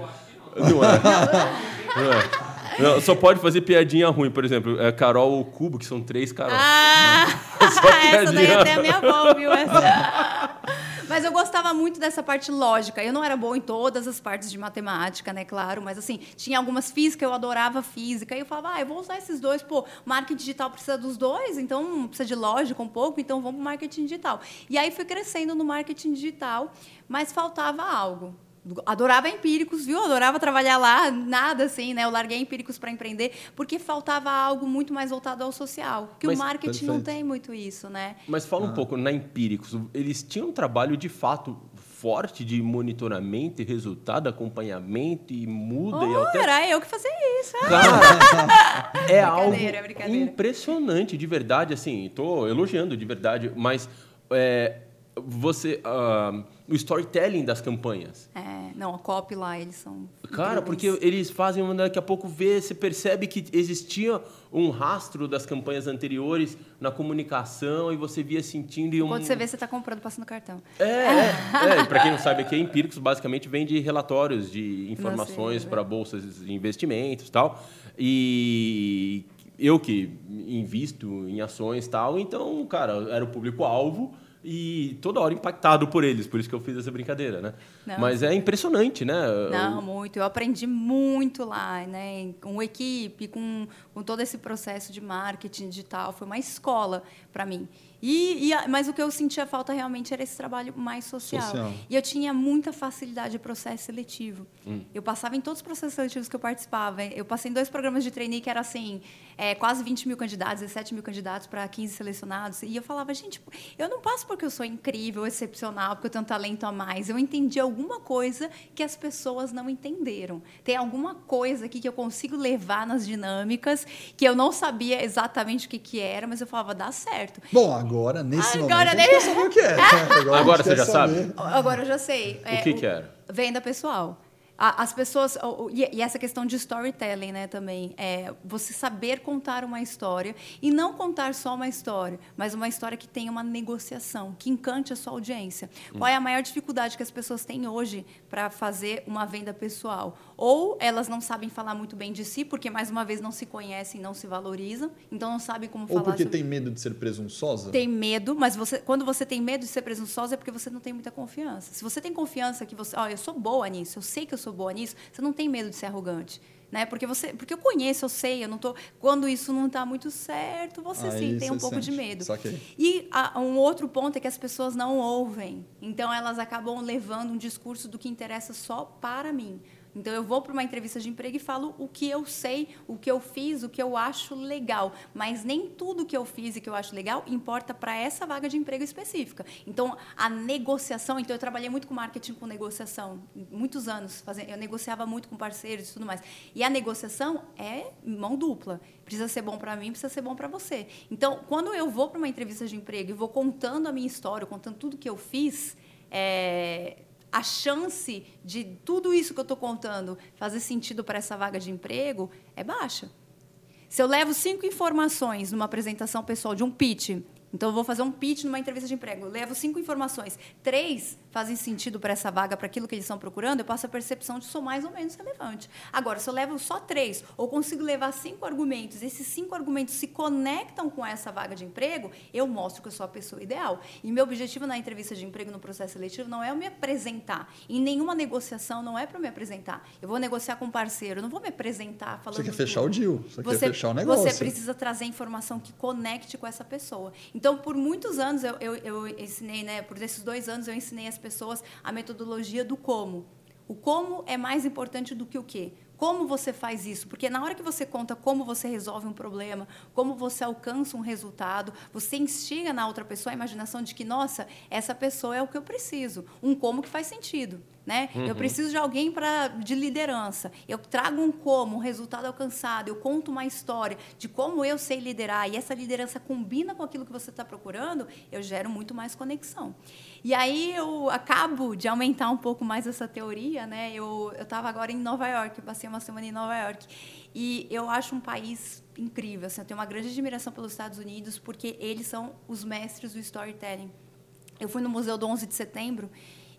Não é. *laughs* Não é. Não, só pode fazer piadinha ruim, por exemplo, é Carol ou Cubo, que são três Carol. Ah, *laughs* essa daí até a minha avó, viu? Essa. Mas eu gostava muito dessa parte lógica. Eu não era boa em todas as partes de matemática, né, claro, mas assim, tinha algumas físicas, eu adorava física, e eu falava, ah, eu vou usar esses dois, pô, marketing digital precisa dos dois, então precisa de lógica um pouco, então vamos para marketing digital. E aí fui crescendo no marketing digital, mas faltava algo adorava empíricos, viu? Adorava trabalhar lá, nada assim, né? Eu larguei empíricos para empreender porque faltava algo muito mais voltado ao social, que Mas, o marketing perfeito. não tem muito isso, né? Mas fala ah. um pouco na empíricos, eles tinham um trabalho de fato forte de monitoramento e resultado, acompanhamento e muda oh, e altera. Era eu que fazia isso. *laughs* É. É algo impressionante, de verdade, assim, estou elogiando de verdade, mas é, você uh, o storytelling das campanhas. É, não, a copy lá, eles são. Cara, porque eles fazem, daqui a pouco vê, você percebe que existia um rastro das campanhas anteriores na comunicação e você via sentindo. E um... Quando você vê, você está comprando, passando cartão. É, é. é para quem não sabe, aqui, Empíricos basicamente vem de relatórios de informações para bolsas de investimentos e tal. E eu que invisto em ações e tal, então, cara, era o público-alvo e toda hora impactado por eles, por isso que eu fiz essa brincadeira, né? Não. Mas é impressionante, né? Não, muito. Eu aprendi muito lá, né? Com equipe, com, com todo esse processo de marketing digital. Foi uma escola para mim. E, e, mas o que eu sentia falta realmente era esse trabalho mais social. social. E eu tinha muita facilidade de processo seletivo. Hum. Eu passava em todos os processos seletivos que eu participava. Eu passei em dois programas de trainee que era assim, é, quase 20 mil candidatos, 17 mil candidatos para 15 selecionados. E eu falava, gente, eu não passo porque eu sou incrível, excepcional, porque eu tenho talento a mais. Eu entendi alguma coisa que as pessoas não entenderam. Tem alguma coisa aqui que eu consigo levar nas dinâmicas que eu não sabia exatamente o que, que era, mas eu falava, dá certo. Bom, agora, nesse agora, momento, a gente quer saber o que é. *laughs* Agora, agora você já saber. sabe? Agora eu já sei. O que, é, que era? Venda pessoal as pessoas e essa questão de storytelling né também é você saber contar uma história e não contar só uma história mas uma história que tenha uma negociação que encante a sua audiência hum. qual é a maior dificuldade que as pessoas têm hoje para fazer uma venda pessoal. Ou elas não sabem falar muito bem de si porque mais uma vez não se conhecem não se valorizam então não sabem como ou falar ou porque sobre... tem medo de ser presunçosa? Tem medo mas você quando você tem medo de ser presunçosa é porque você não tem muita confiança. Se você tem confiança que você ó oh, eu sou boa nisso eu sei que eu sou sou boa nisso, você não tem medo de ser arrogante. Né? Porque você, porque eu conheço, eu sei, eu não tô. Quando isso não está muito certo, você Aí sim tem um pouco sente. de medo. Saquei. E a, um outro ponto é que as pessoas não ouvem. Então elas acabam levando um discurso do que interessa só para mim. Então eu vou para uma entrevista de emprego e falo o que eu sei, o que eu fiz, o que eu acho legal, mas nem tudo que eu fiz e que eu acho legal importa para essa vaga de emprego específica. Então a negociação, então eu trabalhei muito com marketing com negociação, muitos anos, eu negociava muito com parceiros e tudo mais. E a negociação é mão dupla. Precisa ser bom para mim, precisa ser bom para você. Então, quando eu vou para uma entrevista de emprego e vou contando a minha história, contando tudo que eu fiz, é, a chance de tudo isso que eu estou contando fazer sentido para essa vaga de emprego é baixa. Se eu levo cinco informações numa apresentação pessoal de um pitch, então eu vou fazer um pitch numa entrevista de emprego, eu levo cinco informações, três fazem sentido para essa vaga, para aquilo que eles estão procurando, eu passo a percepção de que sou mais ou menos relevante. Agora, se eu levo só três, ou consigo levar cinco argumentos, esses cinco argumentos se conectam com essa vaga de emprego, eu mostro que eu sou a pessoa ideal. E meu objetivo na entrevista de emprego, no processo seletivo, não é eu me apresentar. Em nenhuma negociação não é para me apresentar. Eu vou negociar com um parceiro, eu não vou me apresentar falando. Você quer fechar o deal, você, você quer fechar o negócio. Você precisa trazer informação que conecte com essa pessoa. Então, por muitos anos eu, eu, eu ensinei, né? Por esses dois anos eu ensinei as pessoas a metodologia do como. O como é mais importante do que o que. Como você faz isso? Porque na hora que você conta como você resolve um problema, como você alcança um resultado, você instiga na outra pessoa a imaginação de que, nossa, essa pessoa é o que eu preciso. Um como que faz sentido. Né? Uhum. Eu preciso de alguém para de liderança. Eu trago um como, um resultado alcançado. Eu conto uma história de como eu sei liderar e essa liderança combina com aquilo que você está procurando. Eu gero muito mais conexão. E aí eu acabo de aumentar um pouco mais essa teoria, né? Eu eu estava agora em Nova York, passei uma semana em Nova York e eu acho um país incrível. Assim, eu tenho uma grande admiração pelos Estados Unidos porque eles são os mestres do storytelling. Eu fui no Museu do 11 de Setembro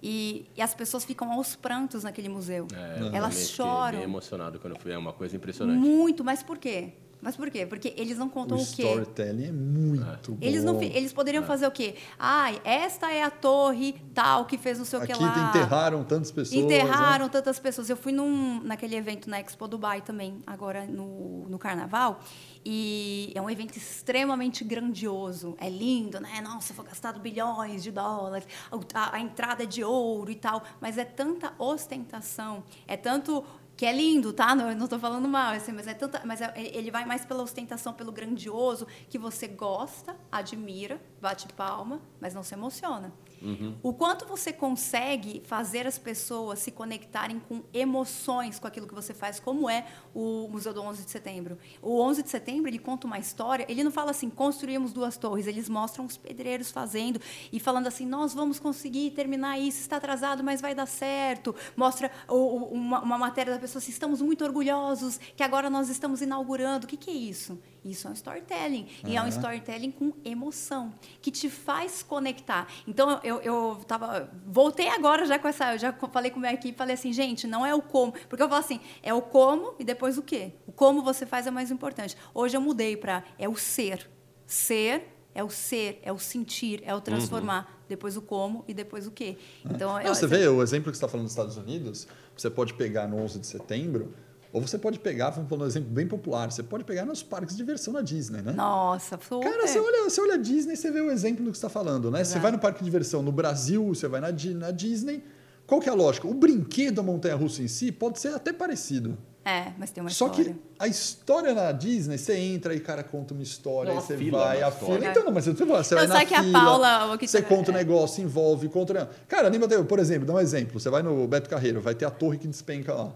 e, e, as pessoas ficam aos prantos naquele museu. É, Elas choram. Bem emocionado quando eu fui. É uma coisa impressionante. Muito, mas por quê? Mas por quê? Porque eles não contam o, o quê? O storytelling é muito é. Eles, não, eles poderiam é. fazer o quê? Ah, esta é a torre tal que fez não sei o que lá. Aqui enterraram tantas pessoas. Enterraram né? tantas pessoas. Eu fui num, naquele evento na Expo Dubai também, agora no, no Carnaval. E é um evento extremamente grandioso. É lindo, né? Nossa, foi gastado bilhões de dólares. A, a entrada é de ouro e tal. Mas é tanta ostentação, é tanto que é lindo, tá? Não, não estou falando mal, assim, mas é tanta, mas é, ele vai mais pela ostentação, pelo grandioso, que você gosta, admira, bate palma, mas não se emociona. Uhum. O quanto você consegue fazer as pessoas se conectarem com emoções com aquilo que você faz, como é o Museu do 11 de Setembro. O 11 de Setembro, ele conta uma história, ele não fala assim, construímos duas torres, eles mostram os pedreiros fazendo e falando assim, nós vamos conseguir terminar isso, está atrasado, mas vai dar certo. Mostra uma, uma matéria da pessoa assim, estamos muito orgulhosos que agora nós estamos inaugurando. O que, que é isso? Isso é um storytelling. Uhum. E é um storytelling com emoção, que te faz conectar. Então, eu, eu tava. Voltei agora já com essa. Eu já falei com a minha equipe falei assim, gente, não é o como. Porque eu falo assim, é o como e depois o quê? O como você faz é mais importante. Hoje eu mudei para é o ser. Ser É o ser, é o sentir, é o transformar. Uhum. Depois o como e depois o quê. Então, Não, você vê o exemplo que você está falando dos Estados Unidos, você pode pegar no 11 de setembro, ou você pode pegar, vamos falar um exemplo bem popular, você pode pegar nos parques de diversão na Disney, né? Nossa, super. Cara, você olha, você olha a Disney, você vê o exemplo do que você está falando, né? Exato. Você vai no parque de diversão no Brasil, você vai na, na Disney. Qual que é a lógica? O brinquedo da montanha-russa em si pode ser até parecido. É, mas tem uma Só história. que a história na Disney, você entra e cara conta uma história, não, aí você fila, vai, a fila. Então, não, mas você, você vai na que fila, a Paula, que você conta o um negócio, envolve, conta. Cara, lembra, por exemplo, dá um exemplo. Você vai no Beto Carreiro, vai ter a torre que despenca lá.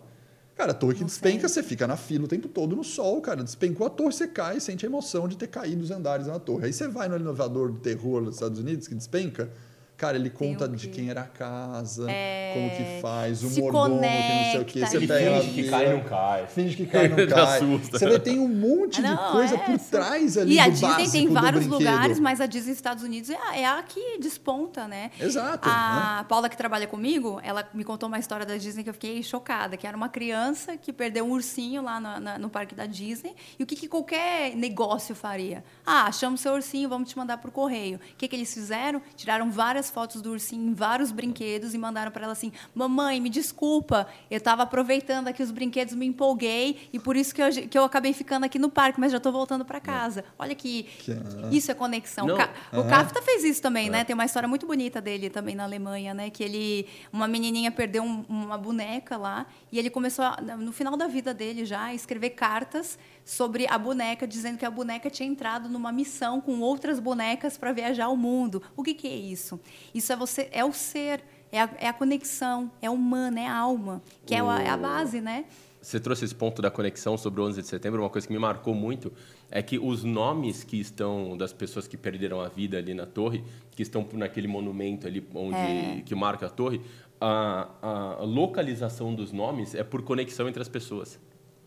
Cara, a torre que despenca, você fica na fila o tempo todo no sol, cara. Despencou a torre, você cai, sente a emoção de ter caído os andares na torre. Aí você vai no elevador do terror dos Estados Unidos, que despenca, Cara, ele conta de quem era a casa, é... como que faz, o mordomo, que não sei o quê. Você pega finge que cai e não *laughs* cai. Finge que cai e não cai. Você vê, tem um monte de não, coisa é, por trás ali E a Disney tem vários lugares, mas a Disney Estados Unidos é a, é a que desponta, né? Exato. A né? Paula, que trabalha comigo, ela me contou uma história da Disney que eu fiquei chocada, que era uma criança que perdeu um ursinho lá no, na, no parque da Disney. E o que, que qualquer negócio faria? Ah, achamos seu ursinho, vamos te mandar por correio. O que, que eles fizeram? Tiraram várias fotos do ursinho vários brinquedos e mandaram para ela assim: Mamãe, me desculpa, eu estava aproveitando aqui os brinquedos, me empolguei e por isso que eu, que eu acabei ficando aqui no parque, mas já estou voltando para casa. Olha que, que, isso é conexão. Não. O, uhum. Kafta fez isso também, né? É. Tem uma história muito bonita dele também na Alemanha, né? Que ele, uma menininha perdeu um, uma boneca lá e ele começou, a, no final da vida dele já, a escrever cartas sobre a boneca, dizendo que a boneca tinha entrado numa missão com outras bonecas para viajar o mundo. O que, que é isso? Isso é você, é o ser, é a, é a conexão, é humana, é a alma, que o... é, a, é a base, né? Você trouxe esse ponto da conexão sobre o 11 de setembro. Uma coisa que me marcou muito é que os nomes que estão das pessoas que perderam a vida ali na torre, que estão naquele monumento ali onde é. que marca a torre, a, a localização dos nomes é por conexão entre as pessoas.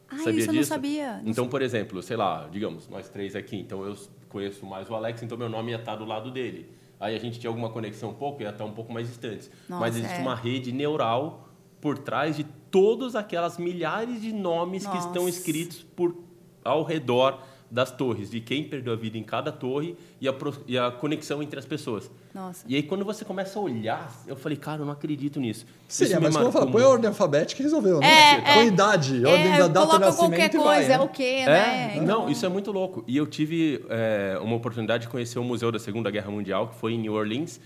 Ah, sabia isso disso? eu não sabia. Então, por exemplo, sei lá, digamos, nós três aqui, então eu conheço mais o Alex, então meu nome ia estar do lado dele. Aí a gente tinha alguma conexão um pouco, ia estar um pouco mais distante. Mas existe é. uma rede neural por trás de todas aquelas milhares de nomes Nossa. que estão escritos por ao redor das torres, de quem perdeu a vida em cada torre e a, e a conexão entre as pessoas. Nossa. E aí, quando você começa a olhar, eu falei, cara, eu não acredito nisso. Seria, mas como eu falo, põe a ordem alfabética e resolveu, né? É, põe é, idade, é, ordem da data de nascimento qualquer coisa, vai, né? é o quê, né? É, não, isso é muito louco. E eu tive é, uma oportunidade de conhecer o Museu da Segunda Guerra Mundial, que foi em New Orleans.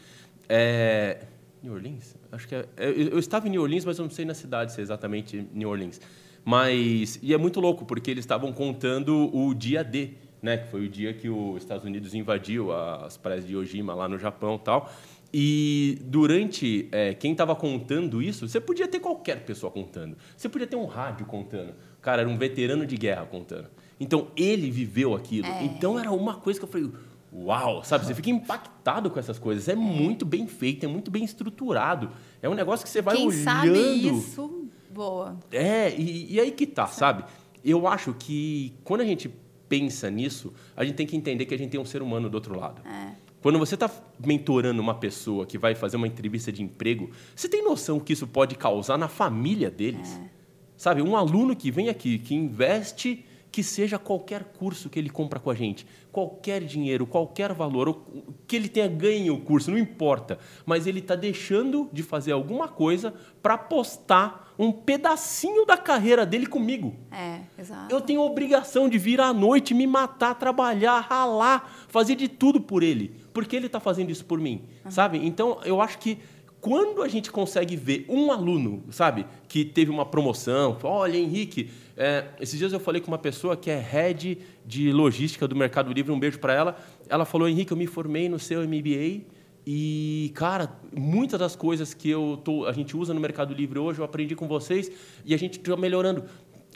É, New Orleans? Acho que é, eu estava em New Orleans, mas eu não sei na cidade se é exatamente New Orleans. Mas, e é muito louco, porque eles estavam contando o dia D, né, que foi o dia que os Estados Unidos invadiu as praias de Ojima, lá no Japão tal. E durante é, quem estava contando isso, você podia ter qualquer pessoa contando. Você podia ter um rádio contando. Cara era um veterano de guerra contando. Então ele viveu aquilo. É. Então era uma coisa que eu falei, uau, sabe? Você fica impactado com essas coisas. É muito bem feito, é muito bem estruturado. É um negócio que você vai Quem olhando. sabe isso, boa. É, e, e aí que tá, sabe? Eu acho que quando a gente pensa nisso, a gente tem que entender que a gente tem um ser humano do outro lado. É. Quando você está mentorando uma pessoa que vai fazer uma entrevista de emprego, você tem noção que isso pode causar na família deles? É. Sabe, um aluno que vem aqui, que investe, que seja qualquer curso que ele compra com a gente, qualquer dinheiro, qualquer valor, que ele tenha ganho o curso, não importa, mas ele está deixando de fazer alguma coisa para apostar um pedacinho da carreira dele comigo. É, exato. Eu tenho obrigação de vir à noite, me matar, trabalhar, ralar, fazer de tudo por ele, porque ele está fazendo isso por mim, uhum. sabe? Então, eu acho que quando a gente consegue ver um aluno, sabe, que teve uma promoção, olha, Henrique, é, esses dias eu falei com uma pessoa que é head de logística do Mercado Livre, um beijo para ela. Ela falou, Henrique, eu me formei no seu MBA e, cara, muitas das coisas que eu tô, a gente usa no Mercado Livre hoje eu aprendi com vocês e a gente está melhorando.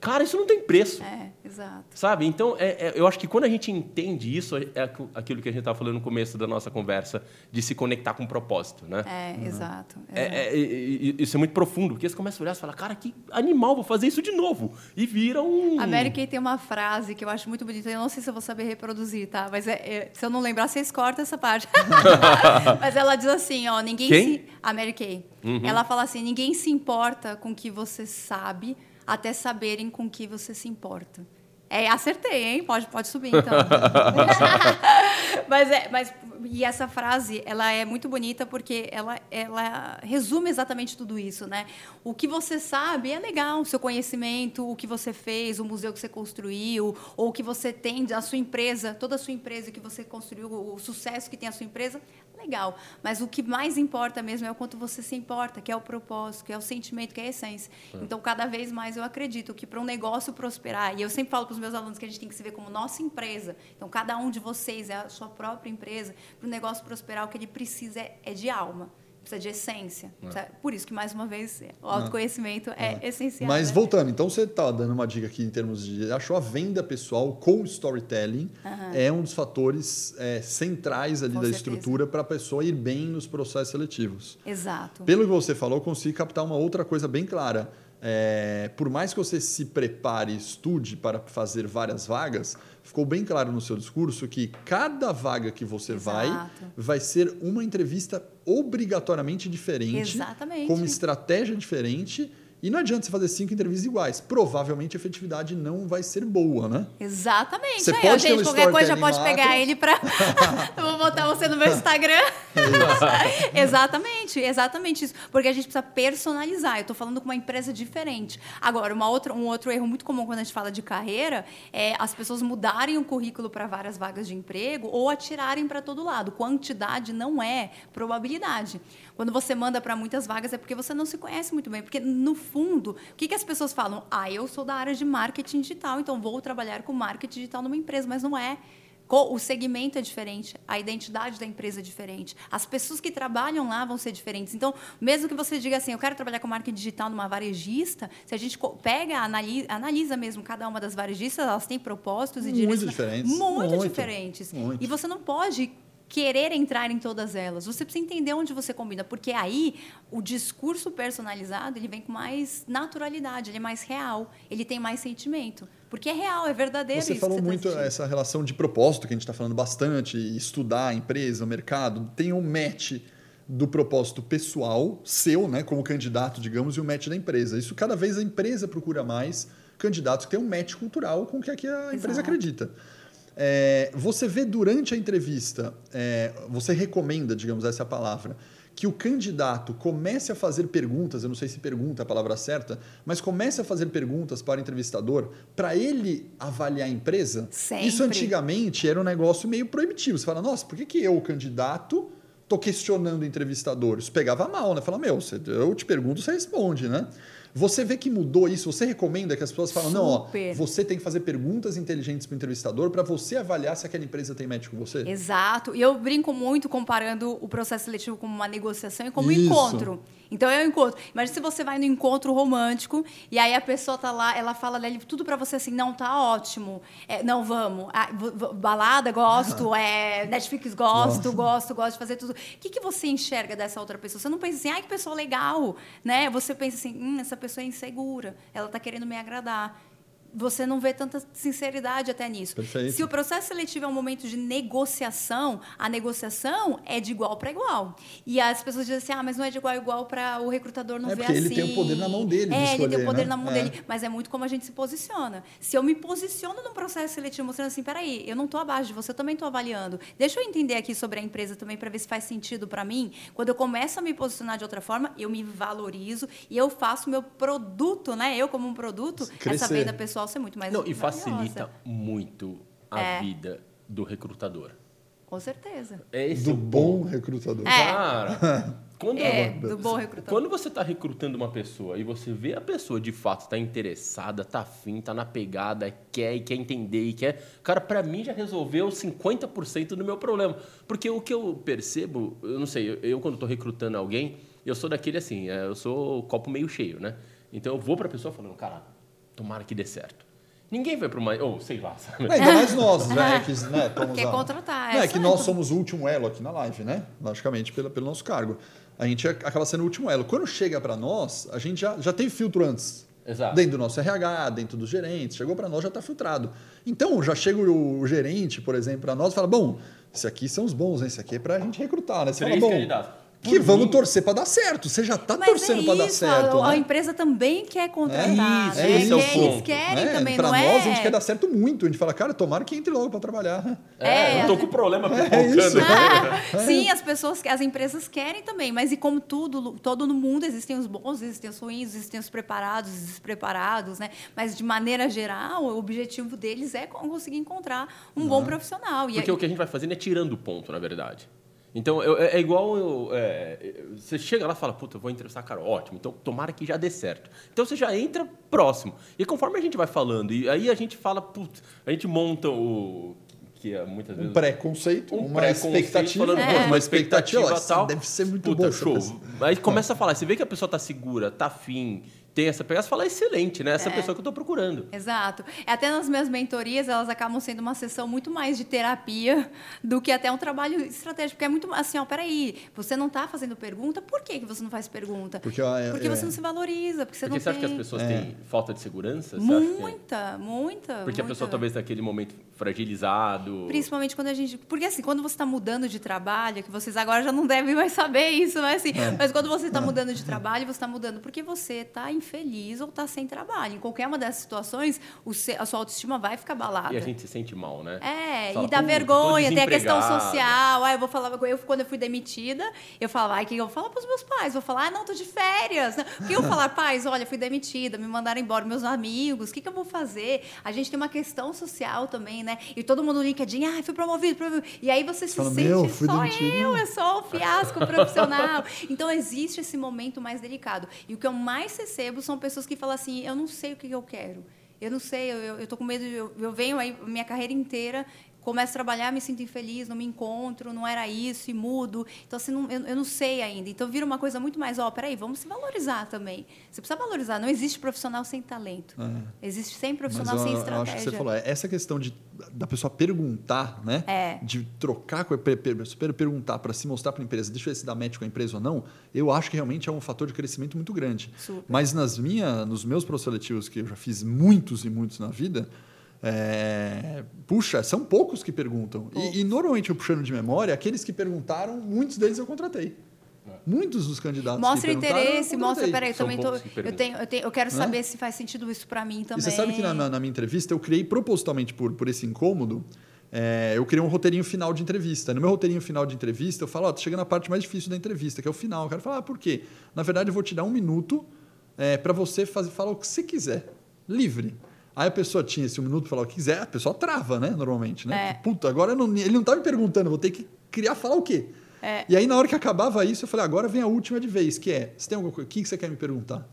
Cara, isso não tem preço. É, exato. Sabe? Então, é, é, eu acho que quando a gente entende isso, é aquilo que a gente estava falando no começo da nossa conversa, de se conectar com um propósito, né? É, uhum. exato. É, é, isso é muito profundo, porque você começa a olhar e fala, cara, que animal, vou fazer isso de novo. E vira um... A Mary Kay tem uma frase que eu acho muito bonita, eu não sei se eu vou saber reproduzir, tá? Mas é, se eu não lembrar, vocês cortam essa parte. *laughs* Mas ela diz assim, ó, ninguém Quem? se... A Mary Kay. Uhum. Ela fala assim, ninguém se importa com o que você sabe até saberem com que você se importa. É, acertei, hein? Pode, pode subir, então. *laughs* *laughs* mas, é, mas e essa frase, ela é muito bonita porque ela, ela resume exatamente tudo isso, né? O que você sabe é legal, o seu conhecimento, o que você fez, o museu que você construiu, ou o que você tem da sua empresa, toda a sua empresa que você construiu, o sucesso que tem a sua empresa, legal. Mas o que mais importa mesmo é o quanto você se importa, que é o propósito, que é o sentimento, que é a essência. É. Então, cada vez mais eu acredito que para um negócio prosperar, e eu sempre falo para os meus alunos que a gente tem que se ver como nossa empresa. Então, cada um de vocês é a sua própria empresa. Para o negócio prosperar, o que ele precisa é, é de alma precisa de essência. É. Por isso que, mais uma vez, o autoconhecimento é, é essencial. Mas né? voltando, então você está dando uma dica aqui em termos de. Achou a venda pessoal com storytelling uhum. é um dos fatores é, centrais ali com da certeza. estrutura para a pessoa ir bem nos processos seletivos. Exato. Pelo que você falou, eu consigo captar uma outra coisa bem clara. É, por mais que você se prepare e estude para fazer várias vagas, ficou bem claro no seu discurso que cada vaga que você Exato. vai vai ser uma entrevista obrigatoriamente diferente, Exatamente. com uma estratégia diferente e não adianta você fazer cinco entrevistas iguais. Provavelmente a efetividade não vai ser boa, né? Exatamente. Você pode gente, qualquer coisa já pode pegar ele para. *laughs* vou botar você no meu Instagram. *laughs* exatamente, exatamente isso. Porque a gente precisa personalizar. Eu estou falando com uma empresa diferente. Agora, uma outra, um outro erro muito comum quando a gente fala de carreira é as pessoas mudarem o currículo para várias vagas de emprego ou atirarem para todo lado. Quantidade não é probabilidade. Quando você manda para muitas vagas é porque você não se conhece muito bem. Porque, no fundo, o que, que as pessoas falam? Ah, eu sou da área de marketing digital, então vou trabalhar com marketing digital numa empresa. Mas não é. O segmento é diferente, a identidade da empresa é diferente, as pessoas que trabalham lá vão ser diferentes. Então, mesmo que você diga assim, eu quero trabalhar com marketing digital numa varejista, se a gente pega, analisa, analisa mesmo cada uma das varejistas, elas têm propósitos e muito diferentes, muito, muito diferentes. Muito. E você não pode querer entrar em todas elas. Você precisa entender onde você combina, porque aí o discurso personalizado ele vem com mais naturalidade, ele é mais real, ele tem mais sentimento. Porque é real, é verdadeiro. Você falou você tá muito tá essa relação de propósito que a gente está falando bastante, estudar a empresa, o mercado, tem um match do propósito pessoal seu, né, como candidato, digamos, e o match da empresa. Isso cada vez a empresa procura mais candidatos que têm um match cultural com o que a empresa Exato. acredita. É, você vê durante a entrevista, é, você recomenda, digamos essa palavra, que o candidato comece a fazer perguntas, eu não sei se pergunta é a palavra certa, mas comece a fazer perguntas para o entrevistador para ele avaliar a empresa? Sempre. Isso antigamente era um negócio meio proibitivo. Você fala, nossa, por que, que eu, candidato, estou questionando o entrevistador? Isso pegava mal, né? Fala, meu, eu te pergunto, você responde, né? Você vê que mudou isso? Você recomenda que as pessoas falam, não, ó, você tem que fazer perguntas inteligentes para o entrevistador para você avaliar se aquela empresa tem match com você? Exato. E eu brinco muito comparando o processo seletivo como uma negociação e como um encontro. Então é um encontro. Imagina se você vai no encontro romântico e aí a pessoa tá lá, ela fala dele tudo para você assim, não, tá ótimo. É, não, vamos. Ah, balada, gosto. É, Netflix, gosto, gosto, gosto de fazer tudo. O que, que você enxerga dessa outra pessoa? Você não pensa assim, ai, que pessoa legal, né? Você pensa assim, hum, essa pessoa é insegura, ela está querendo me agradar você não vê tanta sinceridade até nisso. Perfeito. Se o processo seletivo é um momento de negociação, a negociação é de igual para igual. E as pessoas dizem assim: ah, mas não é de igual a igual para o recrutador não é ver assim. ele tem o poder na mão dele. É, de escolher, ele tem o poder né? na mão é. dele. Mas é muito como a gente se posiciona. Se eu me posiciono num processo seletivo mostrando assim: peraí, eu não estou abaixo de você, eu também estou avaliando. Deixa eu entender aqui sobre a empresa também para ver se faz sentido para mim. Quando eu começo a me posicionar de outra forma, eu me valorizo e eu faço meu produto, né? Eu, como um produto, Crescer. essa venda pessoal ser muito mais. Não, e facilita muito a é. vida do recrutador. Com certeza. É esse do bom recrutador. É. Cara, *laughs* quando, é, do bom recrutador. quando você está recrutando uma pessoa e você vê a pessoa de fato está interessada, está afim, está na pegada, quer e quer entender e quer. Cara, para mim já resolveu 50% do meu problema. Porque o que eu percebo, eu não sei, eu, eu quando estou recrutando alguém, eu sou daquele assim, é, eu sou copo meio cheio, né? Então eu vou para a pessoa falando, cara, tomara que dê certo. Ninguém vai para uma. Ou sei lá, sabe? É, ainda mais nós, né? Que, né, Quer contratar. É, é que nós somos o último elo aqui na live, né? Logicamente, pelo, pelo nosso cargo. A gente acaba sendo o último elo. Quando chega para nós, a gente já, já tem filtro antes. Exato. Dentro do nosso RH, dentro dos gerentes. Chegou para nós, já está filtrado. Então, já chega o, o gerente, por exemplo, para nós e fala: bom, esse aqui são os bons, hein? esse aqui é para a gente recrutar, né? Você Três fala, bom, candidatos que vamos torcer para dar certo. Você já está torcendo é para dar certo. A, né? a, empresa também quer contratar. É isso, né? esse é o ponto. Eles querem né? também, pra não nós, é? a gente quer dar certo muito. A gente fala, cara, tomara que entre logo para trabalhar. É, eu tô com problema É pipocando. Ah, *laughs* sim, as pessoas, as empresas querem também, mas e como tudo, todo no mundo existem os bons, existem os ruins, existem os preparados, os despreparados, né? Mas de maneira geral, o objetivo deles é conseguir encontrar um bom profissional. E Porque aí- o que a gente vai fazendo é tirando o ponto, na verdade. Então, eu- é, é igual eu, é, você chega lá e fala, puta, eu vou entrevistar a Carol, ótimo, então tomara que já dê certo. Então você já entra próximo. E conforme a gente vai falando, e aí a gente fala, putz, a gente monta o. que é muitas vezes. Um preconceito, um uma preconceito, expectativa. falando, É. pô, uma expectativa tal. Deve ser muito Puta, bom. show. Aí começa a falar, você vê que a pessoa tá segura, tá afim, tem essa pegada, você fala, excelente, né? Essa pessoa que eu tô procurando. Exato. Até nas minhas mentorias, elas acabam sendo uma sessão muito mais de terapia do que até um trabalho estratégico. Porque é muito assim, ó, peraí, você não está fazendo pergunta, por que, que você não faz pergunta? Porque, ó, é- Porque é- você não se valoriza, porque você Porque não você acha que tem... as pessoas têm falta de segurança? Acha que- Muita, muita. Porque a muita. pessoa talvez naquele momento fragilizado. Principalmente quando a gente. Porque assim, quando você está mudando de trabalho, que vocês agora já não devem mais saber isso, mas assim. É. Mas quando você está mudando de trabalho, você está mudando porque você está infeliz ou está sem trabalho. Em qualquer uma dessas situações, o se- a sua autoestima vai ficar abalada. E a gente se sente mal, né? É, Fala, e dá "Puta, tô vergonha, tem a questão desempregado." social. Ah, eu vou falar, eu, quando eu fui demitida, eu falava, ai, o que eu vou falar para os meus pais? Vou falar, ah, não, tô de férias. O que eu vou falar, pais, olha, fui demitida, me mandaram embora, meus amigos, o que, que eu vou fazer? A gente tem uma questão social também, né? E todo mundo no LinkedIn, ah, fui promovido, promovido. E aí você se Fala, sente, "Meu, fui só demitido." eu, é só o fiasco profissional. *laughs* Então existe esse momento mais delicado. E o que eu mais recebo são pessoas que falam assim, eu não sei o que eu quero. Eu não sei, eu, eu, eu tô com medo, eu, eu venho aí minha carreira inteira, começo a trabalhar, me sinto infeliz, não me encontro, não era isso e mudo. Então, assim, não, eu, eu não sei ainda. Então, vira uma coisa muito mais, ó, peraí, vamos se valorizar também. Você precisa valorizar. Não existe profissional sem talento. Existe sem profissional eu, sem eu estratégia. acho que você falou, é, essa questão de, da pessoa perguntar, né? É. De trocar, super perguntar para se mostrar para a empresa, deixa eu ver se dá match com a empresa ou não, eu acho que realmente é um fator de crescimento muito grande. Super. Mas nas minha, nos meus processos seletivos, que eu já fiz muitos e muitos na vida, é, puxa, são poucos que perguntam. E, e normalmente, eu puxando de memória, aqueles que perguntaram, muitos deles eu contratei. Muitos dos candidatos Mostra que interesse, mostra, peraí, eu também tô, eu, tenho, eu, tenho, eu quero saber se faz sentido isso para mim também. E você sabe que na, na- na minha entrevista eu criei propositalmente por, por esse incômodo, é, eu criei um roteirinho final de entrevista. No meu roteirinho final de entrevista, eu falo, ó, tô chegando na parte mais difícil da entrevista, que é o final. Eu quero falar, ah, por quê? Na verdade, eu vou te dar um minuto é, para você fazer, falar o que você quiser, livre. Aí a pessoa tinha esse um minuto para falar o que quiser, a pessoa trava, né, normalmente, né? É. Puta, agora não- ele não tá me perguntando, vou ter que criar falar o quê? É. E aí, na hora que acabava isso, eu falei, agora vem a última de vez, que é, você tem alguma coisa, o que você quer me perguntar?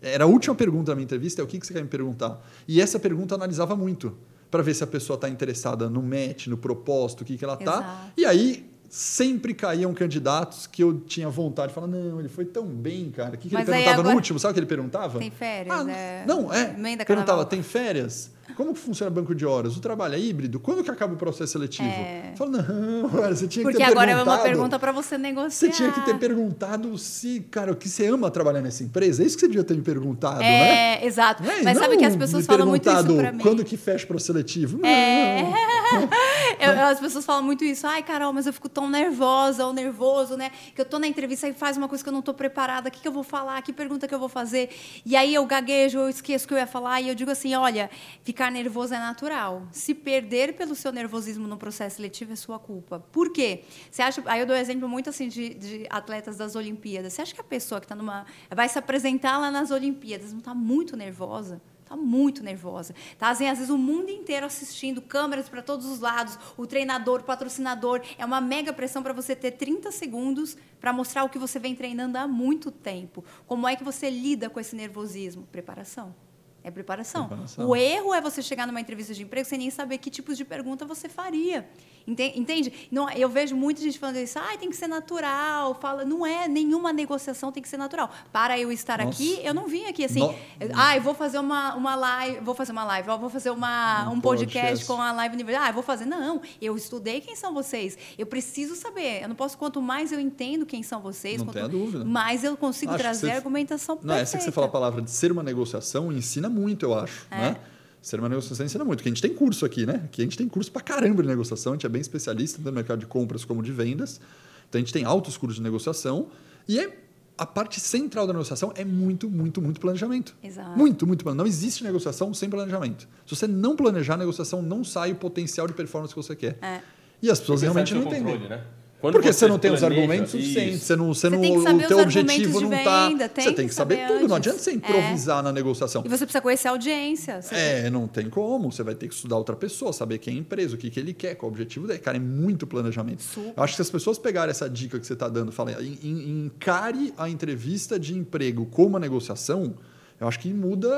Era a última pergunta da minha entrevista, é o que você quer me perguntar? E essa pergunta analisava muito, para ver se a pessoa está interessada no match, no propósito, o que, que ela. Exato. E aí sempre caíam candidatos que eu tinha vontade de falar, não, ele foi tão bem, cara. O que, que ele perguntava no agora- último? Sabe o que ele perguntava? Tem férias, Ah, é, Não, é. Perguntava, tem férias? Como que funciona banco de horas? O trabalho é híbrido? Quando que acaba o processo seletivo? É. Fala, não, cara, você tinha que Porque ter agora é uma perguntado- pergunta para você negociar. você tinha que ter perguntado se, cara, o que você ama trabalhar nessa empresa. É isso que você devia ter me perguntado, né? É, exato. Não é? Mas sabe Não que as pessoas falam muito isso perguntado para mim. Quando que fecha o processo seletivo? Não. É. *laughs* Eu- as pessoas falam muito isso. Ai, Carol, mas eu fico tão nervosa ou nervoso, né? Que eu tô na entrevista e faz uma coisa que eu não tô preparada. O que, que eu vou falar? Que pergunta que eu vou fazer? E aí eu gaguejo, eu esqueço o que eu ia falar. E eu digo assim: olha, ficar nervoso é natural. Se perder pelo seu nervosismo no processo seletivo é sua culpa. Por quê? Você acha. Aí eu dou exemplo muito assim de, de atletas das Olimpíadas. Você acha que a pessoa que está numa. vai se apresentar lá nas Olimpíadas não está muito nervosa? Tá muito nervosa. Tá, assim, às vezes o mundo inteiro assistindo, câmeras para todos os lados, o treinador, o patrocinador. É uma mega pressão para você ter 30 segundos para mostrar o que você vem treinando há muito tempo. Como é que você lida com esse nervosismo? Preparação. É preparação. Preparação. O erro é você chegar numa entrevista de emprego sem nem saber que tipos de pergunta você faria. Ente- Entende? Não, eu vejo muita gente falando isso, ah, tem que ser natural. Fala, não é, nenhuma negociação tem que ser natural. Para eu estar Nossa. aqui, eu não vim aqui assim, No- ah, eu vou fazer uma, uma live, vou fazer uma live, vou fazer uma, Um um podcast, podcast. com a live universitária. Ah, eu vou fazer. Não, eu estudei quem são vocês. Eu preciso saber. Eu não posso, quanto mais eu entendo quem são vocês, Não quanto dúvida. mais eu consigo Acho trazer você- argumentação Não, perfeita. essa que você fala a palavra de ser uma negociação ensina muito, eu acho. É. Né? Ser uma negociação ensina muito. Porque a gente tem curso aqui, né? Aqui a gente tem curso pra caramba de negociação, a gente é bem especialista, tanto no mercado de compras como de vendas. Então a gente tem altos cursos de negociação e é a parte central da negociação é muito, muito, muito planejamento. Exato. Muito, muito planejamento. Não existe negociação sem planejamento. Se você não planejar a negociação, não sai o potencial de performance que você quer. É. E as pessoas realmente não entendem. Controle, né? Quando Porque você, não tem os argumentos suficientes, você não, você, não, o teu objetivo não está. Você tem que saber, saber tudo, antes. não adianta você improvisar é. na negociação. E você precisa conhecer a audiência. É, tem... não tem como. Você vai ter que estudar outra pessoa, saber quem é a empresa, o que, que ele quer, qual é o objetivo dele. Cara, é muito planejamento. Super. Eu acho que se as pessoas pegarem essa dica que você está dando, falem, encare a entrevista de emprego como uma negociação, eu acho que muda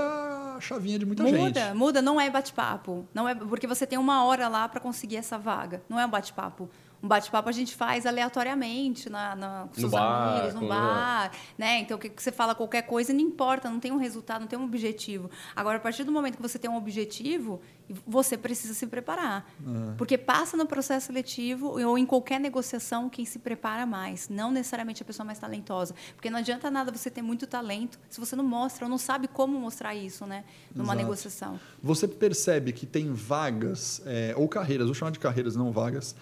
a chavinha de muita muda, gente. Muda, muda. Não é bate-papo. Não é porque você tem uma hora lá para conseguir essa vaga. Não é um bate-papo um bate-papo a gente faz aleatoriamente na, na com seus bar, amigos, no bar, né? Então, que você fala qualquer coisa, não importa, não tem um resultado, não tem um objetivo. Agora, a partir do momento que você tem um objetivo, você precisa se preparar. É. Porque passa no processo seletivo ou em qualquer negociação quem se prepara mais, não necessariamente a pessoa mais talentosa. Porque não adianta nada você ter muito talento se você não mostra ou não sabe como mostrar isso, né? Numa Exato. negociação. Você percebe que tem vagas, é, ou carreiras, vou chamar de carreiras, não vagas,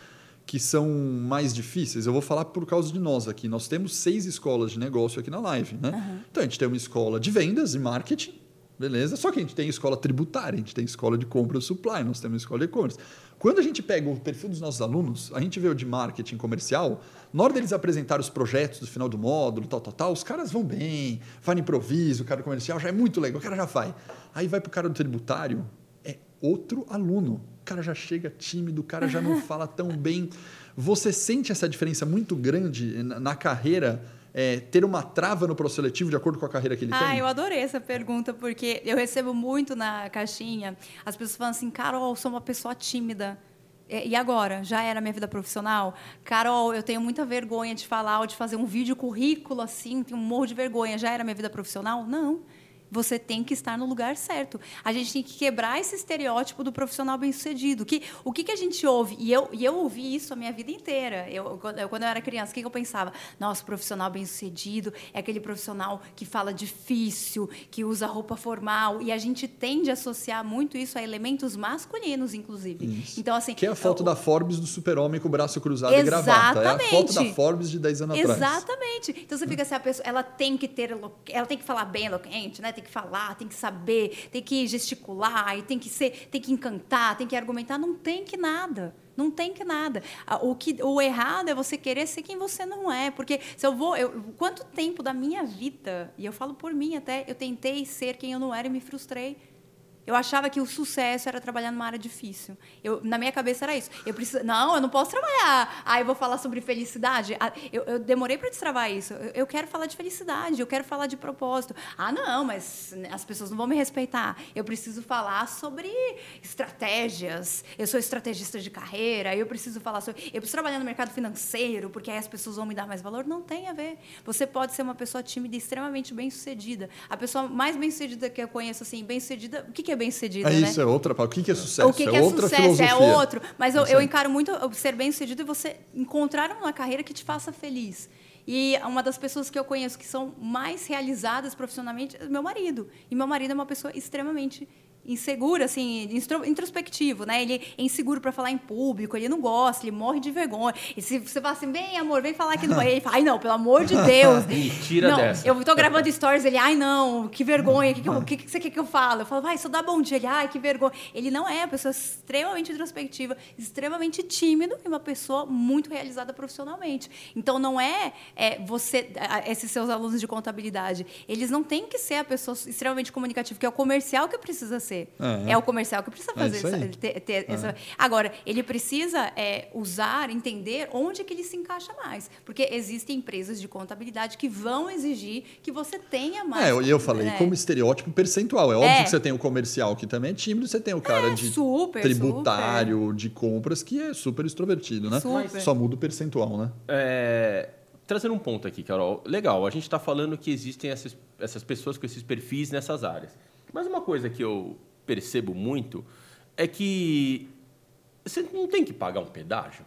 que são mais difíceis, eu vou falar por causa de nós aqui. Nós temos seis escolas de negócio aqui na live. Né? Uhum. Então, a gente tem uma escola de vendas e marketing, beleza? Só que a gente tem escola tributária, a gente tem escola de compra e supply, nós temos escola de e-commerce. Quando a gente pega o perfil dos nossos alunos, a gente vê o de marketing comercial, na hora deles apresentar os projetos do final do módulo, tal, tal, tal, os caras vão bem, vai no improviso, o cara comercial já é muito legal, o cara já vai. Aí vai para o cara do tributário, é outro aluno cara já chega tímido, o cara já não *laughs* fala tão bem. Você sente essa diferença muito grande na carreira? É, ter uma trava no processo seletivo de acordo com a carreira que ele ah, tem? Ah, eu adorei essa pergunta, porque eu recebo muito na caixinha as pessoas falando assim: Carol, sou uma pessoa tímida. E agora? Já era minha vida profissional? Carol, eu tenho muita vergonha de falar ou de fazer um vídeo currículo assim, tenho um morro de vergonha. Já era minha vida profissional? Não você tem que estar no lugar certo. A gente tem que quebrar esse estereótipo do profissional bem-sucedido. Que, o que, que a gente ouve? E eu, e eu ouvi isso a minha vida inteira. Eu, quando eu era criança, o que, que eu pensava? Nossa, profissional bem-sucedido é aquele profissional que fala difícil, que usa roupa formal. E a gente tende a associar muito isso a elementos masculinos, inclusive. Isso. Então, assim, que é a foto eu, da Forbes do super-homem com o braço cruzado exatamente. e gravata. É a foto da Forbes de 10 anos exatamente. atrás. Exatamente. Então você fica assim, a pessoa, ela tem que ter, ela tem que falar bem eloquente, né? Tem que falar, tem que saber, tem que gesticular, e tem que ser, tem que encantar, tem que argumentar, não tem que nada. Não tem que nada. O, que, o errado é você querer ser quem você não é. Porque se eu vou. Eu, quanto tempo da minha vida, e eu falo por mim até, eu tentei ser quem eu não era e me frustrei. Eu achava que o sucesso era trabalhar numa área difícil. Eu, na minha cabeça era isso. Eu preciso, não, eu não posso trabalhar. Ah, eu vou falar sobre felicidade. Ah, eu, eu demorei para destravar isso. Eu, eu, quero falar de felicidade, eu quero falar de propósito. Ah, não, mas as pessoas não vão me respeitar. Eu preciso falar sobre estratégias. Eu sou estrategista de carreira. Eu preciso falar sobre. Eu preciso trabalhar no mercado financeiro, porque aí as pessoas vão me dar mais valor. Não tem a ver. Você pode ser uma pessoa tímida extremamente bem-sucedida. A pessoa mais bem-sucedida que eu conheço, assim, bem-sucedida. O que, que é bem sucedido. É né? isso, é outra. O que, é sucesso? O que, que é, é outra sucesso? Filosofia. É outro. Mas eu, eu encaro muito ser bem sucedido e você encontrar uma carreira que te faça feliz. E uma das pessoas que eu conheço que são mais realizadas profissionalmente é meu marido. E meu marido é uma pessoa extremamente inseguro, assim, introspectivo, né? Ele é inseguro para falar em público, ele não gosta, ele morre de vergonha. E se você fala assim, vem, amor, vem falar aqui no *laughs* banheiro, ele fala, ai, não, pelo amor de Deus. *laughs* Tira não, dessa. Eu tô gravando stories, ele, ai, não, que vergonha, o que, que, *laughs* que, que, você quer que eu fale? Eu falo, vai, só dá bom dia. Ele, ai, que vergonha. Ele não é uma pessoa extremamente introspectiva, extremamente tímido e uma pessoa muito realizada profissionalmente. Então, não é, é você, esses seus alunos de contabilidade, eles não têm que ser a pessoa extremamente comunicativa, que é o comercial que precisa ser fazer. É, é o comercial que precisa é fazer. É ter, ter essa... Agora, ele precisa é, usar, entender onde que ele se encaixa mais. Porque existem empresas de contabilidade que vão exigir que você tenha mais. É, eu falei né? como estereótipo percentual. É óbvio é. que você tem o comercial que também é tímido, você tem o cara de super, tributário, super. de compras, que é super extrovertido, né? Super. Só muda o percentual, né? É, trazendo um ponto aqui, Carol. Legal, a gente está falando que existem essas, essas pessoas com esses perfis nessas áreas. Mas uma coisa que eu percebo muito é que você não tem que pagar um pedágio.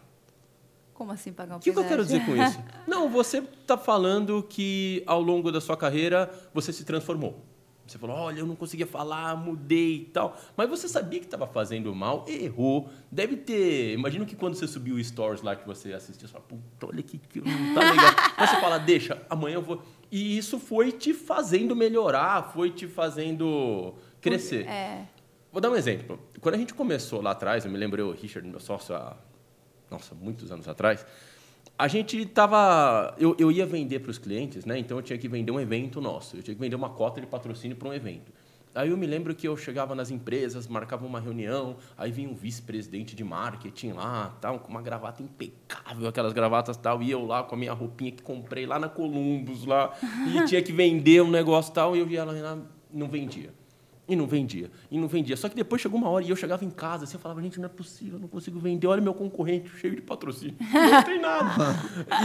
Como assim pagar um que pedágio? O que eu quero dizer com isso? *laughs* não, você está falando que ao longo da sua carreira você se transformou. Você falou, olha, eu não conseguia falar, mudei e tal. Mas você sabia que estava fazendo mal, errou. Deve ter. Imagino que quando você subiu o stories lá que você assistiu, você fala, puta, olha que, que não tá legal. *laughs* Mas você fala, deixa, amanhã eu vou. E isso foi te fazendo melhorar, foi te fazendo crescer. É. Vou dar um exemplo. Quando a gente começou lá atrás, eu me lembrei o Richard, meu sócio, há, nossa, muitos anos atrás, a gente tava. Eu, eu ia vender para os clientes, né? Então eu tinha que vender um evento nosso. Eu tinha que vender uma cota de patrocínio para um evento. Aí eu me lembro que eu chegava nas empresas, marcava uma reunião, aí vinha um vice-presidente de marketing lá, tal, com uma gravata impecável, aquelas gravatas tal, e eu lá com a minha roupinha que comprei lá na Columbus lá, e tinha que vender um negócio tal, e eu ia lá, não vendia. E não vendia, e não vendia. Só que depois chegou uma hora e eu chegava em casa assim, eu falava, gente, não é possível, não consigo vender. Olha meu concorrente cheio de patrocínio. Não tem nada.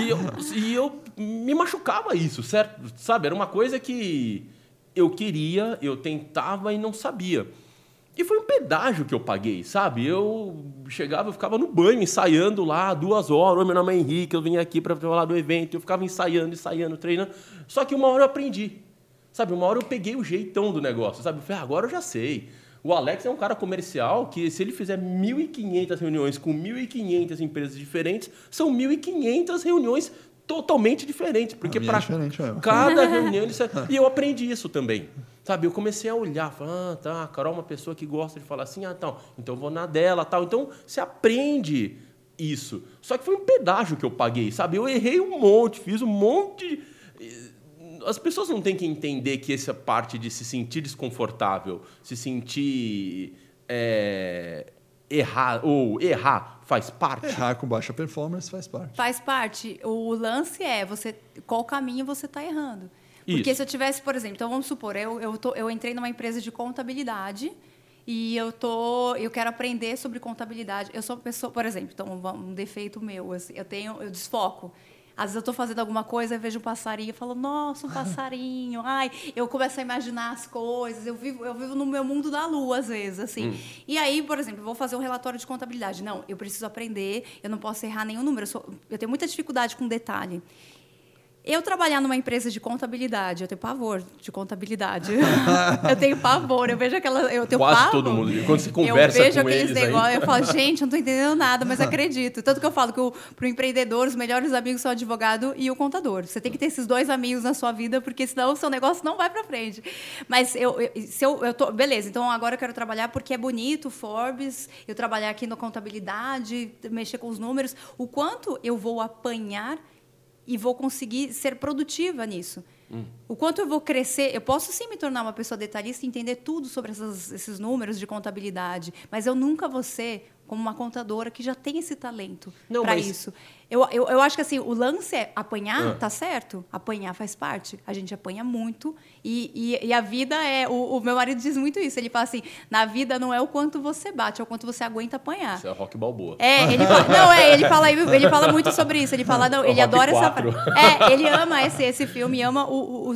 e, eu, e eu me machucava isso, certo? Sabe? Era uma coisa que eu queria, eu tentava e não sabia. E foi um pedágio que eu paguei, sabe? Eu chegava, eu ficava no banho, ensaiando lá duas horas. Oi, meu nome é Henrique, eu vim aqui para falar do evento. Eu ficava ensaiando, ensaiando, treinando. Só que uma hora eu aprendi. Sabe, uma hora eu peguei o jeitão do negócio, sabe? Eu falei, ah, agora eu já sei. O Alex é um cara comercial que, se ele fizer 1.500 reuniões com 1.500 empresas diferentes, são 1.500 reuniões totalmente diferentes. Porque para cada *laughs* reunião... Ele... e eu aprendi isso também. Sabe, eu comecei a olhar, falar, ah, tá, a Carol é uma pessoa que gosta de falar assim, ah, então, então eu vou na dela, tal. Então, você aprende isso. Só que foi um pedágio que eu paguei, sabe? Eu errei um monte, fiz um monte as pessoas não têm que entender que essa parte de se sentir desconfortável, se sentir é, errar ou errar faz parte. Errar com baixa performance faz parte. Faz parte. O lance é você qual caminho você está errando. Porque Isso. se eu tivesse, por exemplo, então vamos supor, eu, eu, tô, eu entrei numa empresa de contabilidade e eu tô eu quero aprender sobre contabilidade eu sou uma pessoa por exemplo então um defeito meu assim, eu tenho eu desfoco às vezes eu estou fazendo alguma coisa e vejo um passarinho e falo, nossa, um passarinho. *laughs* Ai, eu começo a imaginar as coisas. Eu vivo, eu vivo no meu mundo da lua, às vezes, assim. Hum. E aí, por exemplo, eu vou fazer um relatório de contabilidade. Não, eu preciso aprender, eu não posso errar nenhum número. Eu, sou, eu tenho muita dificuldade com detalhe. Eu trabalhar numa empresa de contabilidade, eu tenho pavor de contabilidade. *laughs* eu tenho pavor, eu vejo aquela. Eu tenho Quase pavor. todo mundo. Quando você conversa eu vejo com aqueles negócios, eu falo, *laughs* gente, eu não estou entendendo nada, mas acredito. Tanto que eu falo que para o empreendedor, os melhores amigos são o advogado e o contador. Você tem que ter esses dois amigos na sua vida, porque senão o seu negócio não vai para frente. Mas eu, eu, se eu, eu tô. Beleza, então agora eu quero trabalhar porque é bonito, Forbes, eu trabalhar aqui na contabilidade, mexer com os números. O quanto eu vou apanhar e vou conseguir ser produtiva nisso. Hum. O quanto eu vou crescer, eu posso sim me tornar uma pessoa detalhista e entender tudo sobre essas, esses números de contabilidade, mas eu nunca vou ser como uma contadora que já tem esse talento para mas... isso. Eu, eu, eu acho que assim, o lance é apanhar, ah. tá certo? Apanhar faz parte. A gente apanha muito. E, e, e a vida é. O, o, meu marido diz muito isso. Ele fala assim: na vida não é o quanto você bate, é o quanto você aguenta apanhar. Isso é rock balboa. É, ele fala, *laughs* não, é, ele fala, ele fala muito sobre isso. Ele fala, não, ele adora 4. essa frase. É, ele ama esse, esse filme, ama o, o,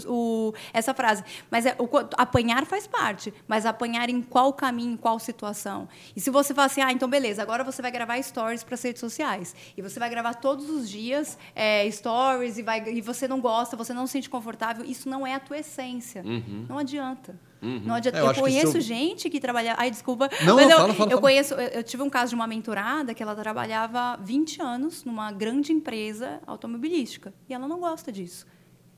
o, essa frase. Mas é, apanhar faz parte. Mas apanhar em qual caminho, em qual situação. E se você fala assim, ah, então beleza, agora você vai gravar stories para as redes sociais. E você vai gravar todos os dias é, stories e, vai, e você não gosta, você não se sente confortável, isso não é a tua essência. Uhum. Não adianta. Uhum. Não adianta. É, eu, eu conheço eu... gente que trabalha. Ai, desculpa. Não, mas não, eu, fala, fala, eu fala. conheço. Eu tive um caso de uma mentorada que ela trabalhava 20 anos numa grande empresa automobilística. E ela não gosta disso.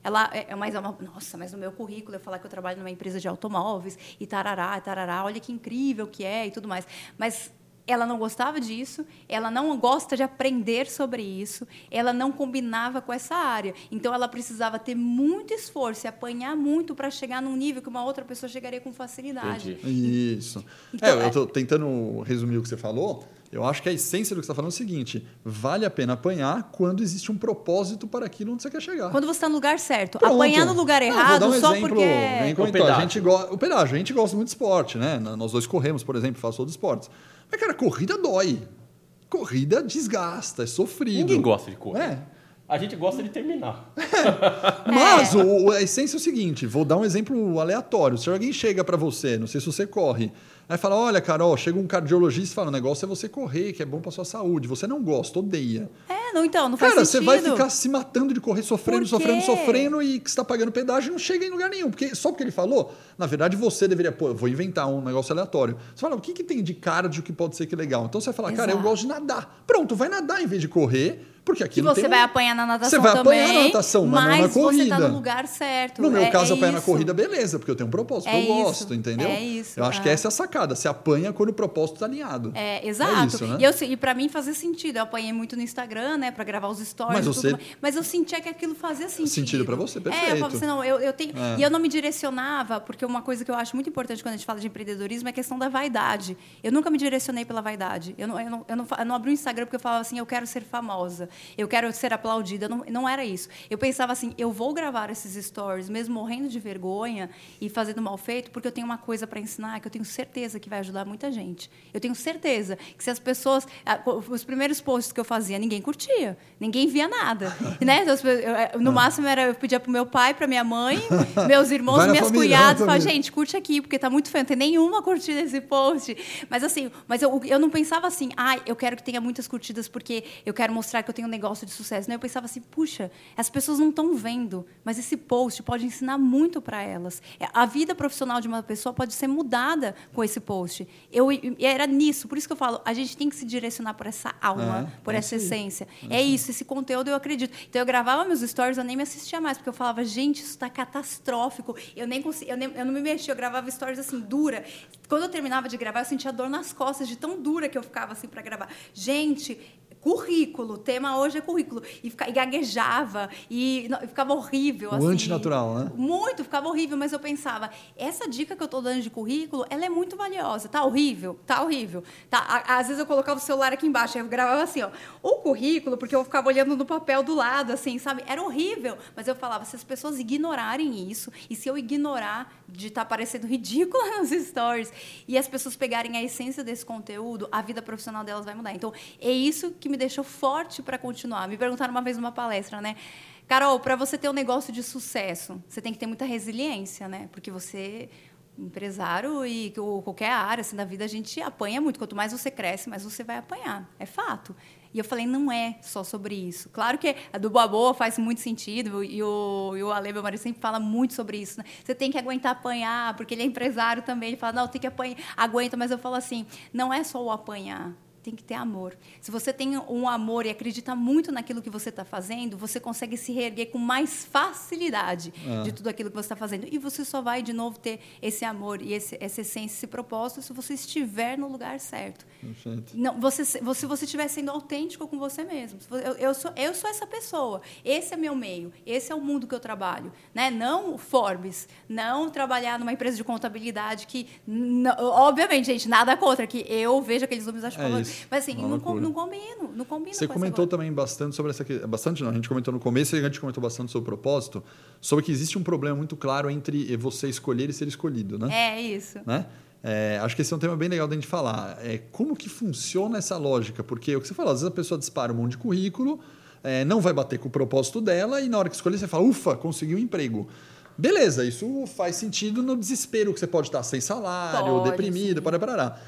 Ela é, é mais uma, nossa, mas no meu currículo eu falar que eu trabalho numa empresa de automóveis e tarará, tarará, olha que incrível que é e tudo mais. Mas ela não gostava disso, ela não gosta de aprender sobre isso, ela não combinava com essa área. Então ela precisava ter muito esforço e apanhar muito para chegar num nível que uma outra pessoa chegaria com facilidade. Entendi. Isso. Então, é, eu estou tentando resumir o que você falou. Eu acho que a essência do que você está falando é o seguinte: vale a pena apanhar quando existe um propósito para aquilo onde você quer chegar. Quando você está no lugar certo. Pronto. Apanhar no lugar errado um só exemplo, porque. Vem com o, pedágio. A gente o pedágio. A gente gosta muito de esporte, né? Nós dois corremos, por exemplo, faço outros esportes. Mas, cara, corrida dói. Corrida desgasta, é sofrido. Ninguém gosta de correr. É. A gente gosta de terminar. *laughs* Mas é. o, a essência é o seguinte: vou dar um exemplo aleatório. Se alguém chega para você, não sei se você corre, aí fala: Olha, Carol, chega um cardiologista e fala: O negócio é você correr, que é bom para sua saúde. Você não gosta, odeia. É, não, então, não Cara, faz você sentido. vai ficar se matando de correr, sofrendo, sofrendo, sofrendo e que você está pagando pedágio e não chega em lugar nenhum. Porque só porque ele falou, na verdade você deveria, pô, eu vou inventar um negócio aleatório. Você fala, o que, que tem de cardio que pode ser que legal? Então você vai falar, cara, eu Exato. gosto de nadar. Pronto, vai nadar em vez de correr, porque aqui Que você vai um- apanhar na natação Você vai também, apanhar na natação, mas não na você corrida. tá no lugar certo. No meu É- caso, é apanhar na corrida, beleza, porque eu tenho um propósito, É eu isso, gosto, entendeu? é isso, Eu acho é. que essa é a sacada. Você apanha quando o propósito tá alinhado. É, exato. isso, né? E, eu, e para mim fazia sentido. Eu apanhei muito no Instagram, né, para gravar os stories. Mas você- mas eu sentia que aquilo fazia sentido. Sentido pra você, É, eu perfeito. falava assim, não, eu, eu tenho. É. E eu não me direcionava, porque uma coisa que eu acho muito importante quando a gente fala de empreendedorismo é a questão da vaidade. Eu nunca me direcionei pela vaidade. Eu não, eu não, eu não, eu não abri o Instagram porque eu falava assim, eu quero ser famosa, eu quero ser aplaudida. Não, não era isso. Eu pensava assim, eu vou gravar esses stories, mesmo morrendo de vergonha e fazendo mal feito, porque eu tenho uma coisa para ensinar que eu tenho certeza que vai ajudar muita gente. Eu tenho certeza que se as pessoas. Os primeiros posts que eu fazia, ninguém curtia, ninguém via nada. *laughs* né? Então, pe- eu- eu- No máximo era eu pedia pro meu pai, para minha mãe, *laughs* meus irmãos, Vai minhas família, cunhadas, família. gente, curte aqui, porque tá muito feio, não tem nenhuma curtida esse post. Mas assim, mas eu, eu não pensava assim, ah, eu quero que tenha muitas curtidas porque eu quero mostrar que eu tenho um negócio de sucesso. Não, eu pensava assim, puxa, as pessoas não estão vendo, mas esse post pode ensinar muito para elas. É, A vida profissional de uma pessoa pode ser mudada com esse post. Eu era nisso, por isso que eu falo, a gente tem que se direcionar por essa alma, É, por é essa aí. essência. É isso, esse conteúdo eu acredito. Então eu gravava meus stories, eu nem me assistia mais, porque eu falava, gente, isso está catastrófico. Eu nem consegui, eu, nem- eu não me mexia, eu gravava stories assim, dura. Quando eu terminava de gravar, eu sentia dor nas costas de tão dura que eu ficava assim para gravar. Gente, currículo, o tema hoje é currículo. E, fica, e gaguejava, e, não, e ficava horrível. O assim. antinatural, né? Muito, ficava horrível, mas eu pensava, essa dica que eu estou dando de currículo, ela é muito valiosa. Tá horrível? Tá horrível. Tá, a- às vezes eu colocava o celular aqui embaixo, eu gravava assim, ó, o currículo, porque eu ficava olhando no papel do lado, assim, sabe? Era horrível. Mas eu falava, se as pessoas ignorarem isso, e se eu ignorar de estar parecendo ridícula *laughs* nos stories, e as pessoas pegarem a essência desse conteúdo, a vida profissional delas vai mudar. Então, é isso que me deixou forte para continuar. Me perguntaram uma vez numa palestra, né? Carol, para você ter um negócio de sucesso, você tem que ter muita resiliência, né? Porque você empresário e que o- qualquer área assim, da vida a gente apanha muito. Quanto mais você cresce, mais você vai apanhar. É fato. E eu falei, não é só sobre isso. Claro que a do Boa Boa faz muito sentido, e o, e o Ale, meu marido, sempre fala muito sobre isso. Né? Você tem que aguentar apanhar, porque ele é empresário também. Ele fala, não, tem que apanhar, aguenta. Mas eu falo assim, não é só o apanhar tem que ter amor. Se você tem um amor e acredita muito naquilo que você está fazendo, você consegue se reerguer com mais facilidade Ah. de tudo aquilo que você está fazendo. E você só vai, de novo, ter esse amor e esse, essa essência, esse propósito, se você estiver no lugar certo. Perfeito. Não, você, se você, você estiver sendo autêntico com você mesmo. Eu, eu, sou, eu sou essa pessoa. Esse é meu meio. Esse é o mundo que eu trabalho. Né? Não o Forbes. Não trabalhar numa empresa de contabilidade que, obviamente, gente, nada contra, que eu vejo aqueles números acho É que. Mas assim, não, não combino. Não combino Você com comentou também bastante sobre essa questão. Bastante não, a gente comentou no começo e a gente comentou bastante sobre o propósito, sobre que existe um problema muito claro entre você escolher e ser escolhido, né? É isso. né? É, acho que esse é um tema bem legal da gente falar. É, como que funciona essa lógica? Porque o que você falou, às vezes a pessoa dispara um monte de currículo, é, não vai bater com o propósito dela e na hora que escolher você fala, ufa, consegui um emprego. Beleza, isso faz sentido no desespero que você pode estar sem salário, Pode, deprimido, sim. para parar.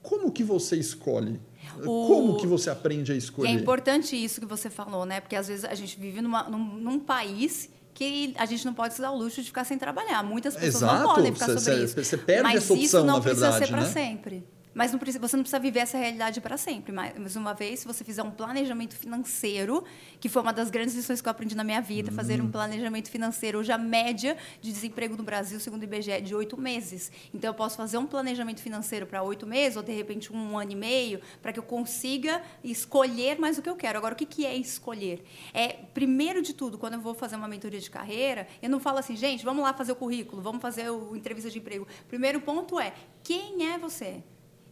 Como que você escolhe? O- Como que você aprende a E escolher? é importante isso que você falou, né? Porque às vezes a gente vive numa- num, num país que a gente não pode se dar o luxo de ficar sem trabalhar. Muitas pessoas Exato, não podem ficar você- sobre você- isso. você perde Mas essa opção, isso não na precisa verdade, ser para né? sempre. Mas não precisa, você não precisa viver essa realidade para sempre. Mais uma vez, se você fizer um planejamento financeiro, que foi uma das grandes lições que eu aprendi na minha vida, fazer Hum. um planejamento financeiro. Hoje, a média de desemprego no Brasil, segundo o IBGE, é de oito meses. Então, eu posso fazer um planejamento financeiro para oito meses, ou de repente um ano e meio, para que eu consiga escolher mais o que eu quero. Agora, o que que é escolher? É, primeiro de tudo, quando eu vou fazer uma mentoria de carreira, eu não falo assim, gente, vamos lá fazer o currículo, vamos fazer o entrevista de emprego. Primeiro ponto é, quem é você?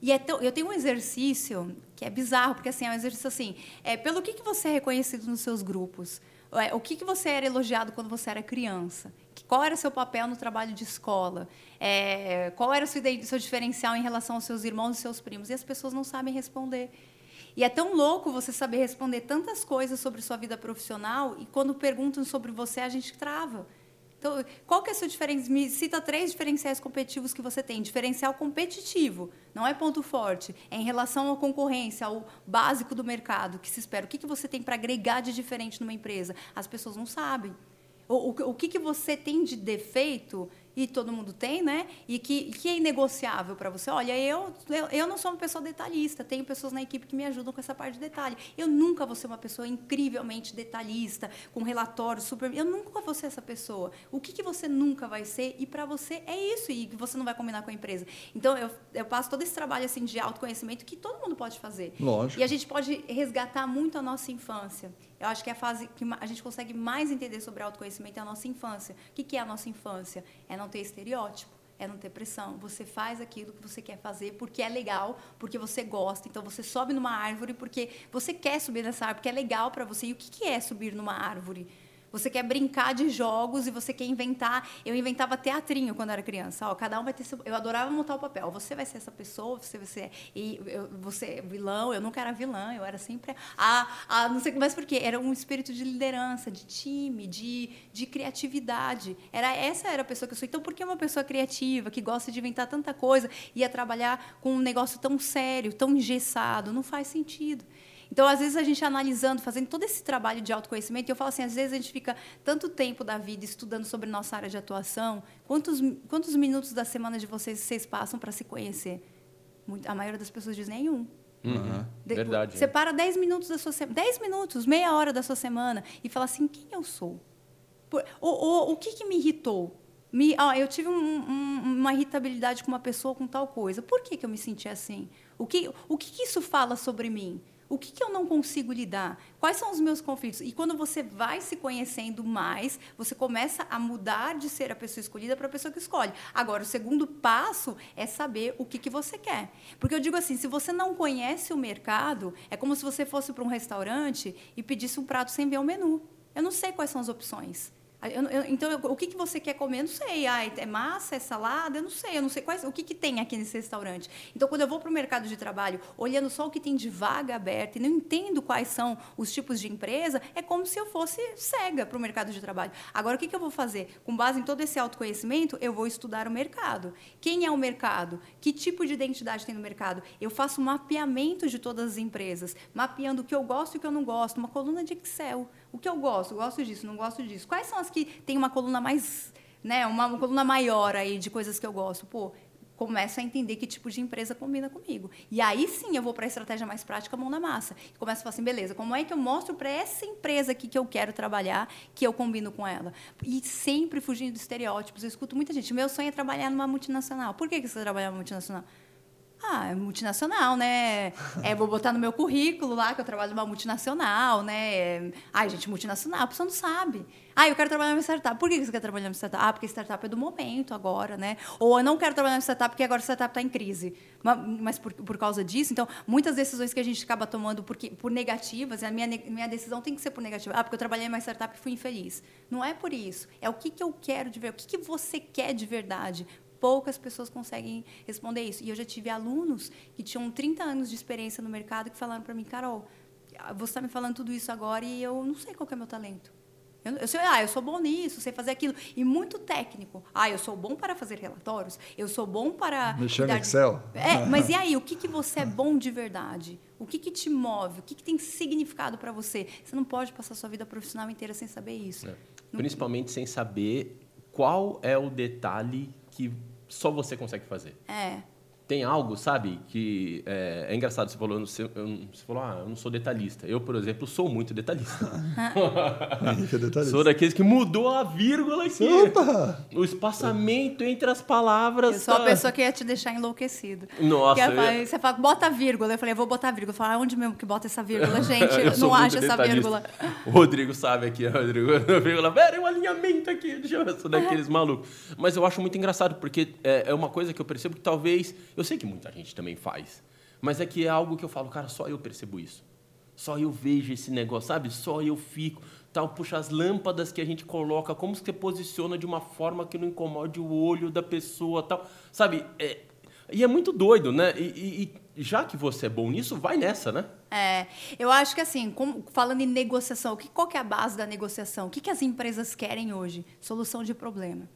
E é tão- eu tenho um exercício que é bizarro, porque assim, é um exercício assim, é, pelo que, que você é reconhecido nos seus grupos? É, O que, que você era elogiado quando você era criança? Qual era seu papel no trabalho de escola? É, qual era o seu, seu diferencial em relação aos seus irmãos e seus primos? E as pessoas não sabem responder. E é tão louco você saber responder tantas coisas sobre sua vida profissional e quando perguntam sobre você, a gente trava. Então, qual que é o seu diferencial? Me cita três diferenciais competitivos que você tem. Diferencial competitivo, não é ponto forte. É em relação à concorrência, ao básico do mercado, que se espera. O que, que você tem para agregar de diferente numa empresa? As pessoas não sabem. O, o, o que, que você tem de defeito e todo mundo tem, né? E que, que é inegociável para você. Olha, eu, eu, eu não sou uma pessoa detalhista, tenho pessoas na equipe que me ajudam com essa parte de detalhe. Eu nunca vou ser uma pessoa incrivelmente detalhista, com relatórios super. Eu nunca vou ser essa pessoa. O que, que você nunca vai ser? E para você é isso, e você não vai combinar com a empresa. Então, eu, eu passo todo esse trabalho assim, de autoconhecimento que todo mundo pode fazer. Lógico. E a gente pode resgatar muito a nossa infância. Eu acho que é a fase que a gente consegue mais entender sobre autoconhecimento é a nossa infância. O que é a nossa infância? É não ter estereótipo, é não ter pressão. Você faz aquilo que você quer fazer porque é legal, porque você gosta. Então você sobe numa árvore porque você quer subir nessa árvore, porque é legal para você. E o que é subir numa árvore? Você quer brincar de jogos e você quer inventar. Eu inventava teatrinho quando era criança. Ó, cada um vai ter seu... Eu adorava montar o papel. Você vai ser essa pessoa, você vai ser. E eu, você é vilão. Eu nunca era vilã, eu era sempre. Ah, ah, não sei mais por quê. Era um espírito de liderança, de time, de, de criatividade. Era Essa era a pessoa que eu sou. Então, por que uma pessoa criativa, que gosta de inventar tanta coisa, ia trabalhar com um negócio tão sério, tão engessado? Não faz sentido. Então, às vezes, a gente analisando, fazendo todo esse trabalho de autoconhecimento, e eu falo assim, às vezes a gente fica tanto tempo da vida estudando sobre nossa área de atuação, quantos, quantos minutos da semana de vocês vocês passam para se conhecer? A maioria das pessoas diz nenhum. Uhum. De, Verdade. Você para 10 minutos da sua semana, 10 minutos, meia hora da sua semana, e fala assim, quem eu sou? Por, ou, ou, o que, que me irritou? Me, ah, eu tive um, um, uma irritabilidade com uma pessoa com tal coisa. Por que, que eu me senti assim? O que, o que, que isso fala sobre mim? O que, que, eu não consigo lidar? Quais são os meus conflitos? E quando você vai se conhecendo mais, você começa a mudar de ser a pessoa escolhida para a pessoa que escolhe. Agora, o segundo passo é saber o que, que você quer. Porque eu digo assim: se você não conhece o mercado, é como se você fosse para um restaurante e pedisse um prato sem ver o menu. Eu não sei quais são as opções. Eu, eu, então, eu, o que, que você quer comer? Eu não sei. Ah, é massa, é salada? Eu não sei. Eu não sei quais, o que, que tem aqui nesse restaurante. Então, quando eu vou para o mercado de trabalho, olhando só o que tem de vaga aberta e não entendo quais são os tipos de empresa, é como se eu fosse cega para o mercado de trabalho. Agora, o que, que eu vou fazer? Com base em todo esse autoconhecimento, eu vou estudar o mercado. Quem é o mercado? Que tipo de identidade tem no mercado? Eu faço um mapeamento de todas as empresas, mapeando o que eu gosto e o que eu não gosto, uma coluna de Excel o que eu gosto? Gosto disso, não gosto disso. Quais são as que tem uma coluna mais, né, uma, uma coluna maior aí de coisas que eu gosto? Pô, começo a entender que tipo de empresa combina comigo. E aí sim eu vou para a estratégia mais prática, mão na massa. E começo a falar assim, beleza, como é que eu mostro para essa empresa aqui que eu quero trabalhar, que eu combino com ela? E sempre fugindo de estereótipos. Eu escuto muita gente, meu sonho é trabalhar numa multinacional. Por que, que você quer trabalhar numa multinacional? Ah, é multinacional, né? É, vou botar no meu currículo lá que eu trabalho numa multinacional, né? Ai, gente, multinacional, a pessoa não sabe. Ah, eu quero trabalhar numa startup. Por que você quer trabalhar numa startup? Ah, porque startup é do momento agora, né? Ou eu não quero trabalhar numa startup porque agora a startup está em crise. Mas, por, por causa disso, então, muitas decisões que a gente acaba tomando por negativas, a minha, minha decisão tem que ser por negativa. Ah, porque eu trabalhei numa startup e fui infeliz. Não é por isso. É o que, que eu quero de ver, o que, que você quer de verdade poucas pessoas conseguem responder isso. E eu já tive alunos que tinham 30 anos de experiência no mercado que falaram para mim, Carol, você está me falando tudo isso agora e eu não sei qual é o meu talento. Eu, eu, sei, ah, eu sou bom nisso, sei fazer aquilo. E muito técnico. Ah, eu sou bom para fazer relatórios, eu sou bom para. Mexer no Excel. É, *laughs* mas e aí, o que, que você é bom de verdade? O que, que te move? O que, que tem significado para você? Você não pode passar sua vida profissional inteira sem saber isso. É. Principalmente sem saber qual é o detalhe que só você consegue fazer. É. Tem algo, sabe, que é, é engraçado. Você falou, você falou, ah, eu não sou detalhista. Eu, por exemplo, sou muito detalhista. *laughs* é detalhista. Sou daqueles que mudou a vírgula aqui. Opa! O espaçamento entre as palavras. Eu sou tá... a pessoa que ia te deixar enlouquecido. Nossa. Eu... Você fala, bota vírgula. Eu falei, eu vou botar vírgula. Eu falei, onde mesmo que bota essa vírgula, *laughs* gente? eu não acho essa vírgula. O Rodrigo sabe aqui, Rodrigo. A vírgula, velho, um alinhamento aqui. Eu sou daqueles malucos. Mas eu acho muito engraçado, porque é, é uma coisa que eu percebo que talvez eu sei que muita gente também faz, mas é que é algo que eu falo, cara, só eu percebo isso. Só eu vejo esse negócio, sabe? Só eu fico. Tal, puxa, as lâmpadas que a gente coloca, como você posiciona de uma forma que não incomode o olho da pessoa, tal. Sabe? É, e é muito doido, né? E, e, já que você é bom nisso, vai nessa, né? É, eu acho que assim, como, falando em negociação, que, qual que é a base da negociação? O que, que as empresas querem hoje? Solução de problema.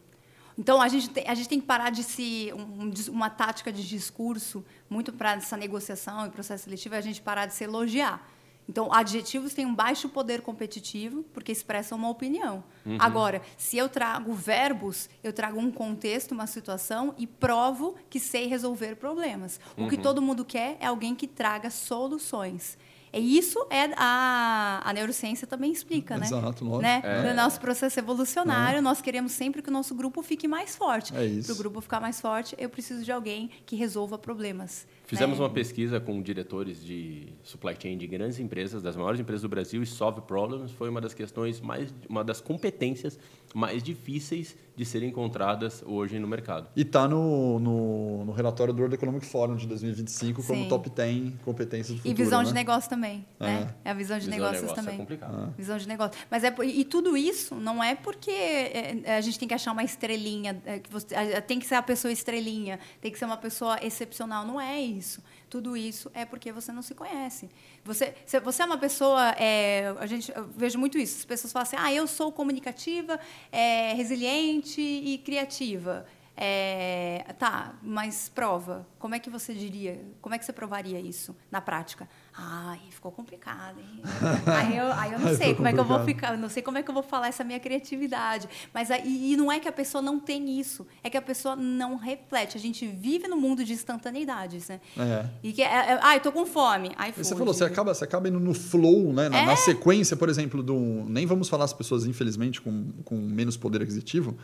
Então, a gente tem, a gente tem que parar de se. Um, uma tática de discurso, muito para essa negociação e processo seletivo, é a gente parar de se elogiar. Então, adjetivos têm um baixo poder competitivo, porque expressam uma opinião. Uhum. Agora, se eu trago verbos, eu trago um contexto, uma situação e provo que sei resolver problemas. Uhum. O que uhum. todo mundo quer é alguém que traga soluções. E isso é a, a neurociência também explica, né? Exato, lógico. Né? É. No nosso processo evolucionário, é. nós queremos sempre que o nosso grupo fique mais forte. É isso. Para o grupo ficar mais forte, eu preciso de alguém que resolva problemas. Fizemos né? uma pesquisa com diretores de supply chain de grandes empresas, das maiores empresas do Brasil, e solve problems foi uma das questões mais, uma das competências mais difíceis de serem encontradas hoje no mercado. E está no, no, no, relatório do World Economic Forum de 2025 Sim. como top 10 competências do futuro. E visão né? de negócio também. É. Né? é a visão de visão negócios negócio é também. É complicado. Visão de negócio. Mas é, e tudo isso não é porque é, a gente tem que achar uma estrelinha, que você, tem que ser a pessoa estrelinha, tem que ser uma pessoa excepcional. Não é isso. Tudo isso é porque você não se conhece. Você, você é uma pessoa, é, a gente vejo muito isso. As pessoas falam assim: ah, eu sou comunicativa, é, resiliente e criativa. É, tá, mas prova. Como é que você diria? Como é que você provaria isso na prática? Ai, ficou complicado, hein? *laughs* aí, eu, aí eu não sei como é que eu vou ficar, não sei como é que eu vou falar essa minha criatividade. Mas aí, e não é que a pessoa não tem isso, é que a pessoa não reflete. A gente vive no mundo de instantaneidades, né? É. E que é, é, eu tô com fome. Aí você falou, você acaba, você acaba indo no flow, né? Na, é? na sequência, por exemplo, do. Nem vamos falar as pessoas, infelizmente, com, com menos poder aquisitivo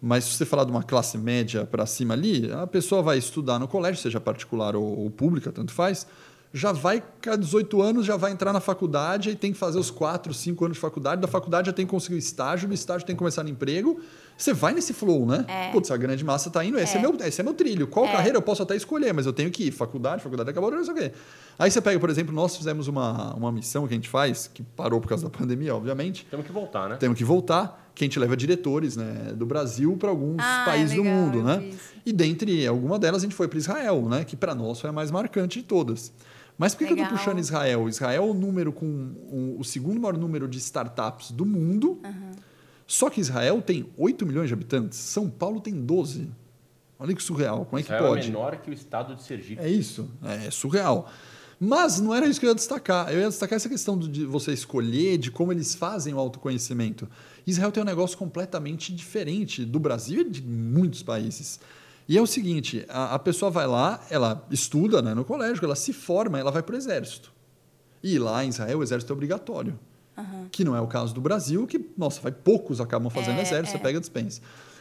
mas se você falar de uma classe média para cima ali, a pessoa vai estudar no colégio, seja particular ou, ou pública, tanto faz, já vai, com 18 anos, já vai entrar na faculdade e tem que fazer os 4, 5 anos de faculdade. Da faculdade já tem que conseguir o estágio, do estágio tem que começar no emprego. Você vai nesse flow, né? É. Putz, a grande massa está indo, esse é. é, meu, esse é meu trilho. Qual é. carreira eu posso até escolher, mas eu tenho que ir. Faculdade, faculdade acabou, não sei o quê. Aí você pega, por exemplo, nós fizemos uma, uma missão que a gente faz, que parou por causa da *laughs* pandemia, obviamente. Temos que voltar, né? Temos que voltar, que a gente leva diretores né, do Brasil para alguns ah, é países legal, do mundo, né? E dentre alguma delas a gente foi para Israel, né? Que para nós foi a mais marcante de todas. Mas por que, que eu estou puxando Israel? Israel é o número com um, o segundo maior número de startups do mundo. Uhum. Só que Israel tem 8 milhões de habitantes, São Paulo tem 12. Olha que surreal. Como é que pode? é menor que o estado de Sergipe. É isso. É surreal. Mas não era isso que eu ia destacar. Eu ia destacar essa questão de você escolher, de como eles fazem o autoconhecimento. Israel tem um negócio completamente diferente do Brasil e de muitos países. E é o seguinte: a, a pessoa vai lá, ela estuda né, no colégio, ela se forma, ela vai para o exército. E lá em Israel o exército é obrigatório. Uhum. Que não é o caso do Brasil, que, nossa, vai poucos acabam fazendo é, exército, é. você pega dispensa.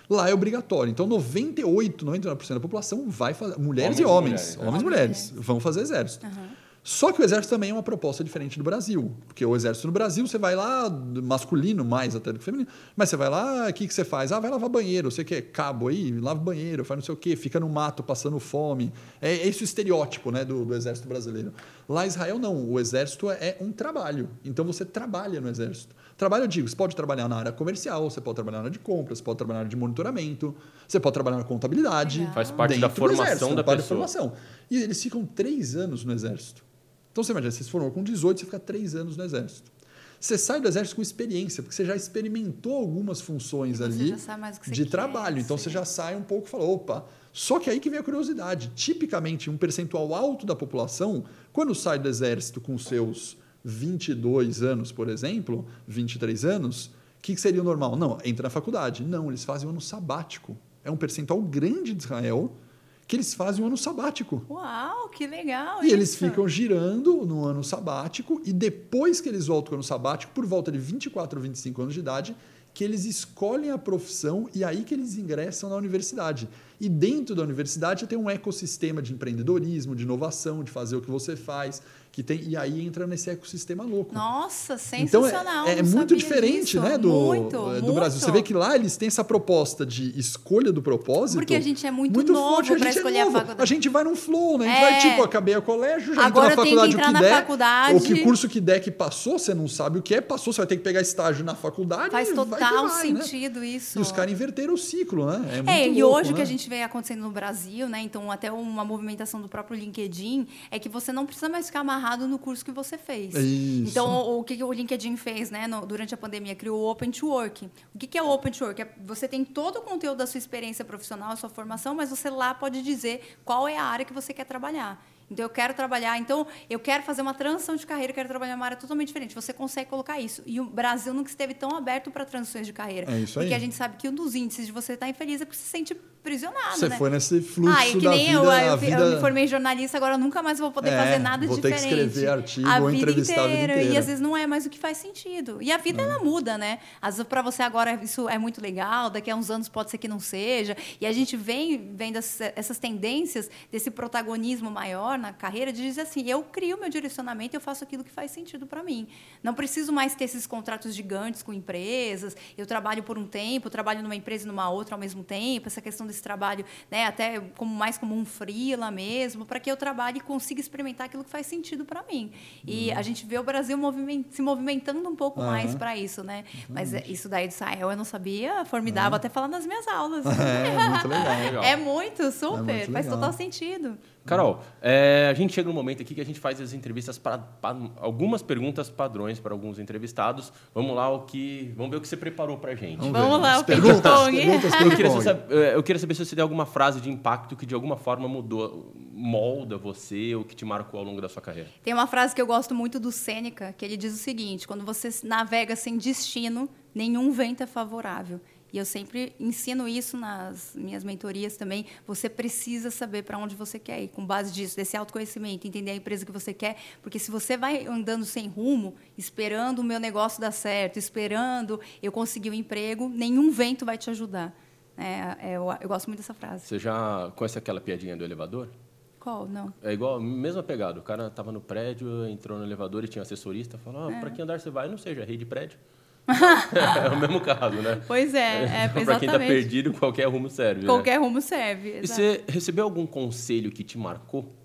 Lá é obrigatório. Então, 98, 99% da população vai fazer. Mulheres homens e homens, mulheres, homens e mulheres, vão fazer exército. Uhum. Só que o exército também é uma proposta diferente do Brasil. Porque o exército no Brasil, você vai lá, masculino mais até do que feminino, mas você vai lá, o que, que você faz? Ah, vai lavar banheiro, você quer cabo aí, lava banheiro, faz não sei o quê, fica no mato passando fome. É, é esse o estereótipo né, do, do exército brasileiro. Lá em Israel, não. O exército é um trabalho. Então você trabalha no exército. Trabalho, eu digo, você pode trabalhar na área comercial, você pode trabalhar na área de compras, você pode trabalhar na área de monitoramento, você pode trabalhar na contabilidade. Faz parte da formação exército, da parte pessoa. Da formação. E eles ficam três anos no exército. Então você imagina, você se formou com 18, você fica três anos no exército. Você sai do exército com experiência, porque você já experimentou algumas funções ali de quer, trabalho. Então sim. você já sai um pouco e fala, opa. Só que aí que vem a curiosidade. Tipicamente, um percentual alto da população, quando sai do exército com seus 22 anos, por exemplo, 23 anos, o que, que seria o normal? Não, entra na faculdade. Não, eles fazem um ano sabático. É um percentual grande de Israel que eles fazem um ano sabático. Uau, que legal! E isso. eles ficam girando no ano sabático e depois que eles voltam o ano sabático, por volta de 24 ou 25 anos de idade, que eles escolhem a profissão e aí que eles ingressam na universidade. E dentro da universidade tem um ecossistema de empreendedorismo, de inovação, de fazer o que você faz. Que tem e aí entra nesse ecossistema louco. Nossa, sensacional. Então é, é muito diferente, disso. né, do, muito, do muito. Brasil. Você vê que lá eles têm essa proposta de escolha do propósito. Porque a gente é muito, muito novo para é escolher é novo. a faculdade. A gente vai num flow, né? A gente é. vai tipo, acabei o colégio, já Agora entra na faculdade o que na der. Faculdade. Ou que curso que der que passou, você não sabe o que é, passou, você vai ter que pegar estágio na faculdade. Faz total vai, né? sentido né? isso. E os caras inverteram o ciclo, né? É, é e louco, hoje o né? que a gente vê acontecendo no Brasil, né? Então, até uma movimentação do próprio LinkedIn é que você não precisa mais ficar amarrado no curso que você fez. Isso. Então, o, que o LinkedIn fez, né, no, durante a pandemia? Criou o Open to Work. O que, que é o Open to Work? É, você tem todo o conteúdo da sua experiência profissional, sua formação, mas você lá pode dizer qual é a área que você quer trabalhar. Então, eu quero trabalhar. Então, eu quero fazer uma transição de carreira, quero trabalhar em uma área totalmente diferente. Você consegue colocar isso. E o Brasil nunca esteve tão aberto para transições de carreira. É isso aí. Porque a gente sabe que um dos índices de você estar infeliz é porque você se sente aprisionado. Você né? foi nesse fluxo ah, e que da nem vida, eu, eu, vida... eu me formei jornalista, agora eu nunca mais vou poder é, fazer nada vou diferente. Ter que escrever artigo a ou vida entrevistar inteira, a vida inteira. E às vezes não é mais o que faz sentido. E a vida, ela muda, né? Às vezes, para você agora, isso é muito legal, daqui a uns anos pode ser que não seja. E a gente vem vendo essas tendências desse protagonismo maior na carreira, de dizer assim, eu crio meu direcionamento, eu faço aquilo que faz sentido para mim. Não preciso mais ter esses contratos gigantes com empresas, eu trabalho por um tempo, trabalho numa empresa e numa outra ao mesmo tempo, essa questão desse trabalho, né, até como mais como um freela mesmo, para que eu trabalhe e consiga experimentar aquilo que faz sentido para mim. E uhum. a gente vê o Brasil moviment, se movimentando um pouco uhum. mais para isso, né? Uhum. Mas isso daí do Israel eu não sabia, formidável até falar nas minhas aulas. *laughs* É, muito legal. *laughs* é muito, super, é muito faz total sentido. Carol, é, a gente chega num momento aqui que a gente faz as entrevistas para, algumas perguntas padrões para alguns entrevistados. Vamos lá, o que, vamos ver o que você preparou para a gente. Vamos, vamos lá, o perguntas, perguntas, eu, queria saber, é, eu queria saber se você tem alguma frase de impacto que de alguma forma mudou, molda você ou que te marcou ao longo da sua carreira. Tem uma frase que eu gosto muito do Sêneca, que ele diz o seguinte: quando você navega sem destino, nenhum vento é favorável. E eu sempre ensino isso nas minhas mentorias também. Você precisa saber para onde você quer ir, com base disso, desse autoconhecimento, entender a empresa que você quer. Porque se você vai andando sem rumo, esperando o meu negócio dar certo, esperando eu conseguir um emprego, nenhum vento vai te ajudar. É, é, eu, eu gosto muito dessa frase. Você já conhece aquela piadinha do elevador? Qual? Não. É igual, mesma pegada. O cara estava no prédio, entrou no elevador e tinha assessorista. Falou: ah, é. para que andar você vai? Não seja rei de prédio. *laughs* é o mesmo caso, né? Pois é, *laughs* é então, Para quem está perdido, qualquer rumo serve. Qualquer né? rumo serve. Exato. E você recebeu algum conselho que te marcou?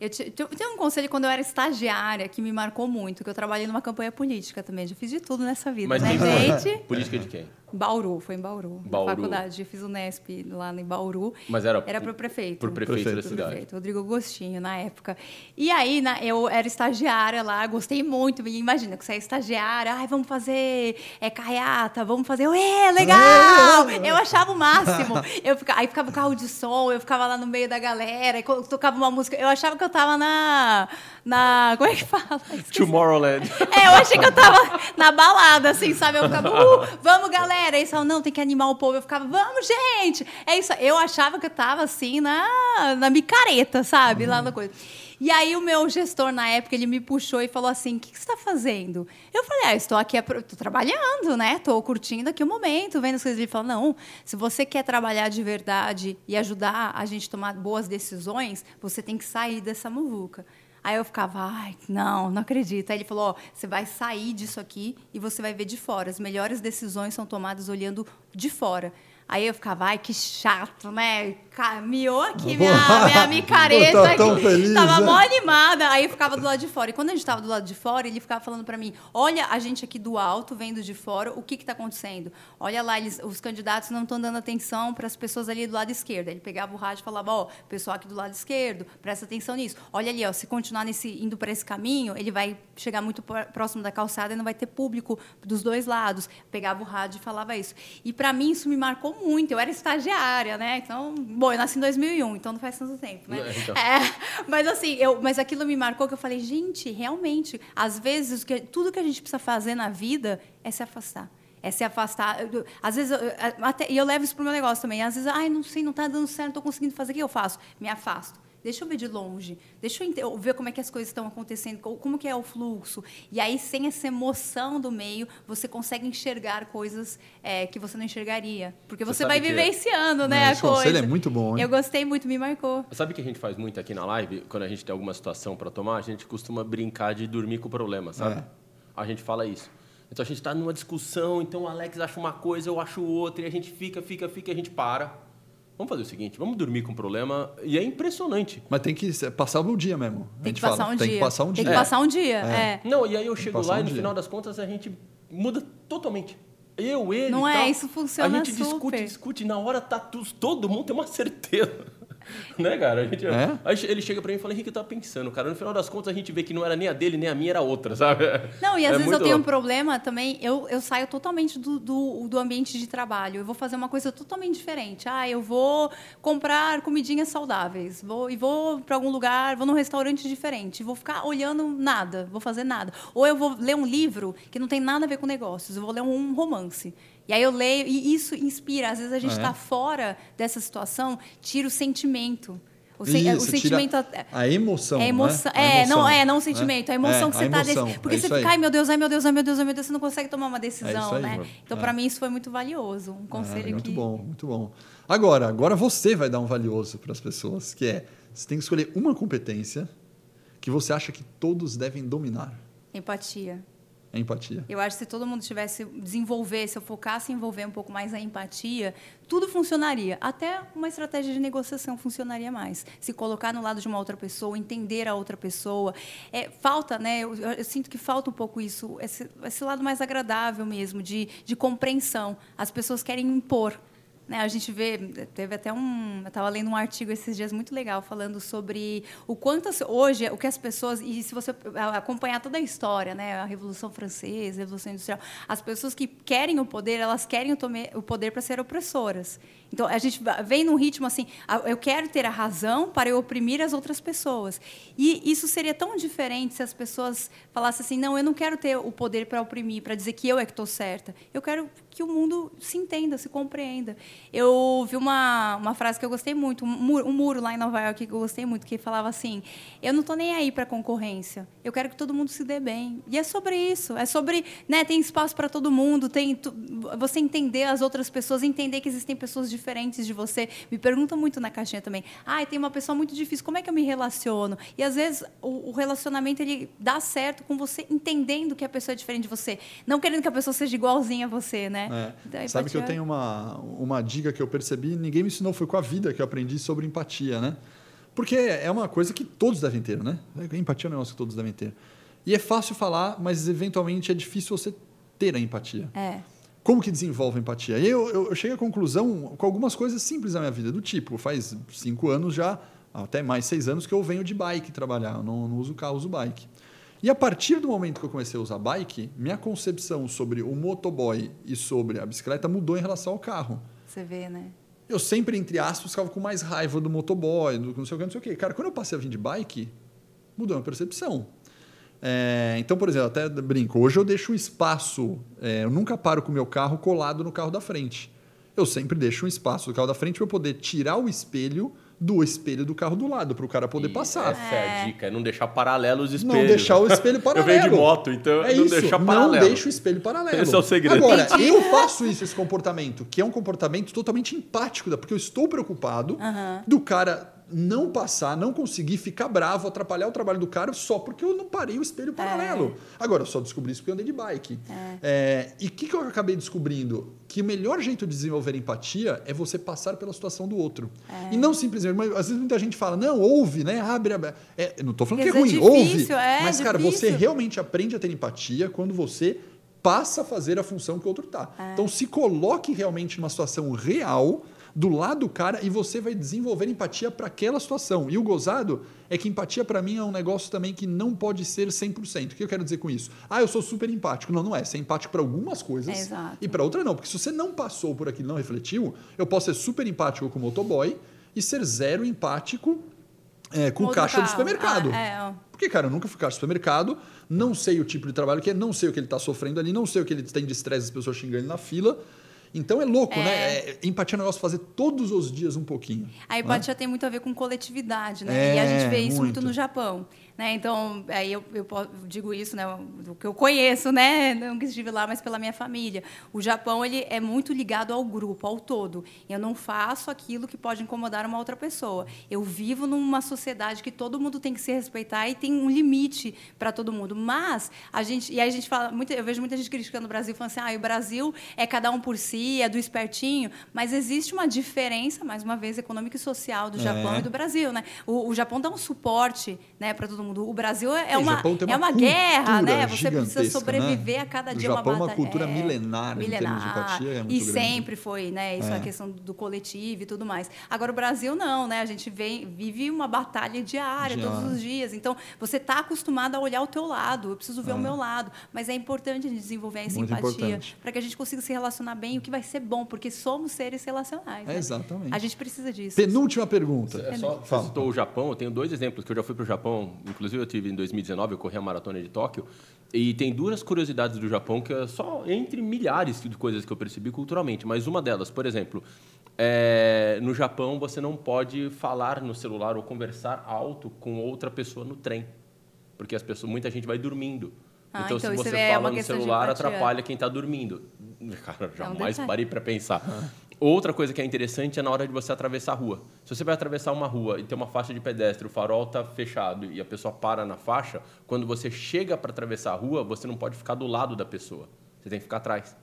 Eu tenho um conselho quando eu era estagiária que me marcou muito, que eu trabalhei numa campanha política também. Já fiz de tudo nessa vida, Mas né, gente? *laughs* Política de quem? Bauru, foi em Bauru, Bauru. na faculdade. Eu fiz o Nesp lá em Bauru. Mas era Era para o prefeito. Por prefeito, prefeito da cidade. Prefeito, Rodrigo Agostinho, na época. E aí, na, eu era estagiária lá, gostei muito. Imagina que você é estagiária, ai, vamos fazer é, carreata, vamos fazer. Ué, legal! *laughs* Eu achava o máximo. Eu ficava, aí ficava o carro de som, eu ficava lá no meio da galera, tocava uma música. Eu achava que eu tava na. Na como é que fala? *laughs* Tomorrowland. É, eu achei que eu tava na balada, assim, sabe? Eu ficava, uh, vamos, galera! era isso, não, tem que animar o povo. Eu ficava, vamos, gente! É isso. Eu achava que eu tava assim na, na micareta, sabe? Uhum. Lá na coisa. E aí o meu gestor, na época, ele me puxou e falou assim, o que, que você está fazendo? Eu falei, ah, estou aqui, estou trabalhando, né? Estou curtindo aqui o momento, vendo as coisas. Ele falou, não, se você quer trabalhar de verdade e ajudar a gente a tomar boas decisões, você tem que sair dessa muvuca. Aí eu ficava, ai, não, não acredito. Aí ele falou: ó, você vai sair disso aqui e você vai ver de fora. As melhores decisões são tomadas olhando de fora. Aí eu ficava, ai, que chato, né? Miou aqui minha, minha micareta. *laughs* Tá tão feliz, tava né? mó animada. Aí eu ficava do lado de fora. E quando a gente tava do lado de fora, ele ficava falando para mim: olha a gente aqui do alto, vendo de fora, o que que tá acontecendo? Olha lá, eles, os candidatos não estão dando atenção para as pessoas ali do lado esquerdo. Aí ele pegava o rádio e falava: ó, oh, pessoal aqui do lado esquerdo, presta atenção nisso. Olha ali, ó, se continuar nesse, indo para esse caminho, ele vai chegar muito próximo da calçada e não vai ter público dos dois lados. Pegava o rádio e falava isso. E para mim isso me marcou muito. Eu era estagiária, né? Então, bom, eu nasci em 2001, então não faz tanto tempo, né? É, então. é, mas assim, eu, mas aquilo me marcou que eu falei, gente, realmente, às vezes que, tudo que a gente precisa fazer na vida é se afastar é se afastar. Às vezes, eu, até, e eu levo isso para o meu negócio também. Às vezes, ai, não sei, não está dando certo, não estou conseguindo fazer, o que eu faço? Me afasto Deixa eu ver de longe. Deixa eu ver como é que as coisas estão acontecendo, como que é o fluxo. E aí, sem essa emoção do meio, você consegue enxergar coisas é, que você não enxergaria. Porque você, você vai vivenciando, né, Esse a coisa. Esse é muito bom, hein? Eu gostei muito, me marcou. Sabe o que a gente faz muito aqui na live? Quando a gente tem alguma situação para tomar, a gente costuma brincar de dormir com o problema, sabe? É. A gente fala isso. Então a gente está numa discussão, então o Alex acha uma coisa, eu acho outra, e a gente fica, fica, fica, e a gente para Vamos fazer o seguinte, vamos dormir com o problema. E é impressionante. Mas tem que passar um dia mesmo. Tem que passar fala. um tem dia. Que passar um tem dia. que passar um dia, é. é. Não, e aí eu chego lá um e no dia. final das contas a gente muda totalmente. Eu, ele. Não é, tal, isso funciona A gente super. discute, discute, na hora tá tudo, todo mundo tem uma certeza. *laughs* né, cara? A gente, é? Aí ele chega pra mim e fala, Henrique, eu tava pensando, cara. No final das contas, a gente vê que não era nem a dele, nem a minha, era outra, sabe? Não, e às é vezes eu tenho louco. um problema também, eu, eu saio totalmente do, do, do, ambiente de trabalho. Eu vou fazer uma coisa totalmente diferente. Ah, eu vou comprar comidinhas saudáveis. Vou, e vou para algum lugar, vou num restaurante diferente. Vou ficar olhando nada, vou fazer nada. Ou eu vou ler um livro que não tem nada a ver com negócios. Eu vou ler um romance. E aí eu leio, e isso inspira. Às vezes a gente está é. fora dessa situação, tira o sentimento. O, isso, o sentimento. A emoção. É, emoção, né? é, não é, não o sentimento, a emoção é, que você está. Desse, porque é você fica, ai meu Deus, ai meu Deus, ai meu Deus, ai meu Deus, você não consegue tomar uma decisão, é né? Então, para mim, isso foi muito valioso. Um conselho muito que. Muito bom, muito bom. Agora, agora você vai dar um valioso para as pessoas, que é você tem que escolher uma competência que você acha que todos devem dominar. Empatia a empatia. Eu acho que se todo mundo tivesse desenvolver, se eu focasse em envolver um pouco mais a empatia, tudo funcionaria. Até uma estratégia de negociação funcionaria mais. Se colocar no lado de uma outra pessoa, entender a outra pessoa. É, falta, né? Eu, eu, sinto que falta um pouco isso, esse, esse lado mais agradável mesmo, de, de compreensão. As pessoas querem impor. Né, a gente vê, teve até um, eu estava lendo um artigo esses dias muito legal falando sobre o quanto hoje o que as pessoas e se você acompanhar toda a história, né, a Revolução Francesa, a Revolução Industrial, as pessoas que querem o poder, elas querem o, o poder para ser opressoras. Então, a gente vem num ritmo assim, eu quero ter a razão para eu oprimir as outras pessoas. E isso seria tão diferente se as pessoas falassem assim, não, eu não quero ter o poder para oprimir, para dizer que eu é que estou certa. Eu quero que o mundo se entenda, se compreenda. Eu vi uma, uma frase que eu gostei muito, um muro, um muro lá em Nova York que eu gostei muito, que falava assim, eu não estou nem aí para concorrência, eu quero que todo mundo se dê bem. E é sobre isso, é sobre, né, tem espaço para todo mundo, tem tu, você entender as outras pessoas, entender que existem pessoas diferentes de você. Me perguntam muito na caixinha também. Ah, tem uma pessoa muito difícil, como é que eu me relaciono? E às vezes o, o relacionamento ele dá certo com você entendendo que a pessoa é diferente de você, não querendo que a pessoa seja igualzinha a você, né? É. Então, Sabe que eu tenho uma, uma dica que eu percebi, ninguém me ensinou, foi com a vida que eu aprendi sobre empatia, né? Porque é uma coisa que todos devem ter, né? Empatia é um negócio que todos devem ter. E é fácil falar, mas eventualmente é difícil você ter a empatia. É. Como que desenvolve a empatia? E eu, eu, eu cheguei à conclusão com algumas coisas simples na minha vida, do tipo, faz cinco anos já, até mais seis anos, que eu venho de bike trabalhar, eu não, não uso carro, uso bike. E a partir do momento que eu comecei a usar bike, minha concepção sobre o motoboy e sobre a bicicleta mudou em relação ao carro. Você vê, né? Eu sempre, entre aspas, ficava com mais raiva do motoboy, do não sei o que, não sei o que. Cara, quando eu passei a vir de bike, mudou a minha percepção. É, então, por exemplo, até brinco, hoje eu deixo um espaço, é, eu nunca paro com o meu carro colado no carro da frente. Eu sempre deixo um espaço do carro da frente para eu poder tirar o espelho do espelho do carro do lado, para o cara poder e passar. Essa é a dica, é não deixar paralelo os espelhos. Não deixar o espelho paralelo. *laughs* eu venho de moto, então é não isso, deixar paralelo. Não deixa o espelho paralelo. Esse é o segredo. Agora, Entendi. eu faço isso, esse comportamento, que é um comportamento totalmente empático, porque eu estou preocupado uhum. do cara não passar, não conseguir, ficar bravo, atrapalhar o trabalho do cara só porque eu não parei o espelho paralelo. É. Agora, eu só descobri isso porque eu andei de bike. É. É, e o que, que eu acabei descobrindo? Que o melhor jeito de desenvolver empatia é você passar pela situação do outro. É. E não simplesmente, mas às vezes muita gente fala, não, ouve, né? Abre, abre. É, não estou falando que é ruim, difícil, ouve. É mas, cara, difícil. você realmente aprende a ter empatia quando você passa a fazer a função que o outro está. É. Então, se coloque realmente numa situação real do lado do cara e você vai desenvolver empatia para aquela situação. E o gozado é que empatia para mim é um negócio também que não pode ser 100%. O que eu quero dizer com isso? Ah, eu sou super empático. Não, não é. Você é empático para algumas coisas Exato. e para outras não. Porque se você não passou por aquilo, não refletiu, eu posso ser super empático com o motoboy e ser zero empático é, com Outro caixa carro. do supermercado. Ah, é, ó. Porque, cara, eu nunca fui caixa do supermercado, não sei o tipo de trabalho que é, não sei o que ele está sofrendo ali, não sei o que ele tem de estresse, as pessoas xingando ele na fila. Então é louco, né? É, empatia é um negócio fazer todos os dias um pouquinho. A empatia né? tem muito a ver com coletividade, né? É, e a gente vê isso muito, muito no Japão. Né? Então, aí eu, eu, digo isso, né, do que eu conheço, né, não que estive lá, mas pela minha família. O Japão ele é muito ligado ao grupo, ao todo. Eu não faço aquilo que pode incomodar uma outra pessoa. Eu vivo numa sociedade que todo mundo tem que se respeitar e tem um limite para todo mundo. Mas a gente e aí a gente fala, eu vejo muita gente criticando o Brasil, falando assim, ah, o Brasil é cada um por si, é do espertinho. Mas existe uma diferença, mais uma vez, econômica e social do Japão é. e do Brasil, né? O, o Japão dá um suporte, né, para todo mundo. O Brasil é, é uma, uma, é uma guerra, né? Você precisa né? sobreviver né? a cada o dia Japão uma é uma cultura é, milenar, milenar de empatia, é E grande. sempre foi, né? Isso é. a questão do coletivo e tudo mais. Agora o Brasil não, né? A gente vem, vive uma batalha diária, diária. todos os dias. Então, você está acostumado a olhar o teu lado, eu preciso ver é. o meu lado. Mas é importante a gente desenvolver essa Muito empatia para que a gente consiga se relacionar bem, o que vai ser bom, porque somos seres relacionais. Né? exatamente. A gente precisa disso. Penúltima pergunta. É só, citou o Japão, eu tenho dois exemplos que eu já fui para o Japão, inclusive eu tive em 2019, eu corri a maratona de Tóquio, e tem duas curiosidades do Japão que é só entre milhares de coisas que eu percebi culturalmente, mas uma delas, por exemplo, é, no Japão você não pode falar no celular ou conversar alto com outra pessoa no trem, porque as pessoas, muita gente vai dormindo. Ah, então, então, se você é fala no celular, atrapalha quem está dormindo. Cara, jamais é um parei para pensar. Outra coisa que é interessante é na hora de você atravessar a rua. Se você vai atravessar uma rua e tem uma faixa de pedestre, o farol está fechado e a pessoa para na faixa, quando você chega para atravessar a rua, você não pode ficar do lado da pessoa. Você tem que ficar atrás.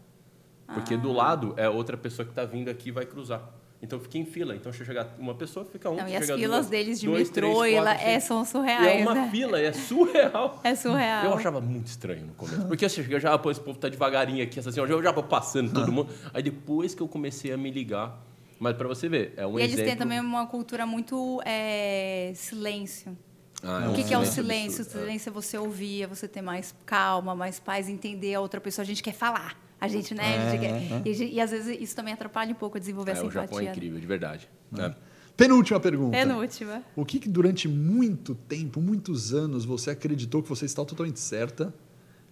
Porque ah. do lado é outra pessoa que está vindo aqui e vai cruzar. Então fica em fila. Então, se chegar uma pessoa, fica um. Não, e as filas duas, deles de dois, metrô três, quatro, é, são surreais. E é uma né? fila, é surreal. *laughs* É surreal. Eu achava muito estranho no começo. Porque assim, eu já, pô, esse povo tá devagarinho aqui, assim, eu já vou passando todo mundo. Aí depois que eu comecei a me ligar. Mas para você ver, é um e exemplo. eles têm também uma cultura muito é, silêncio. Ah, é o que, que é o silêncio? O silêncio é você ouvir, é você ter mais calma, mais paz, entender a outra pessoa. A gente quer falar. A gente, né? É, gente quer, e, e, às vezes isso também atrapalha um pouco a desenvolver é, essa empatia. O Japão é incrível, de verdade. É. Penúltima pergunta. Penúltima. O que, que durante muito tempo, muitos anos, você acreditou que você estava totalmente certa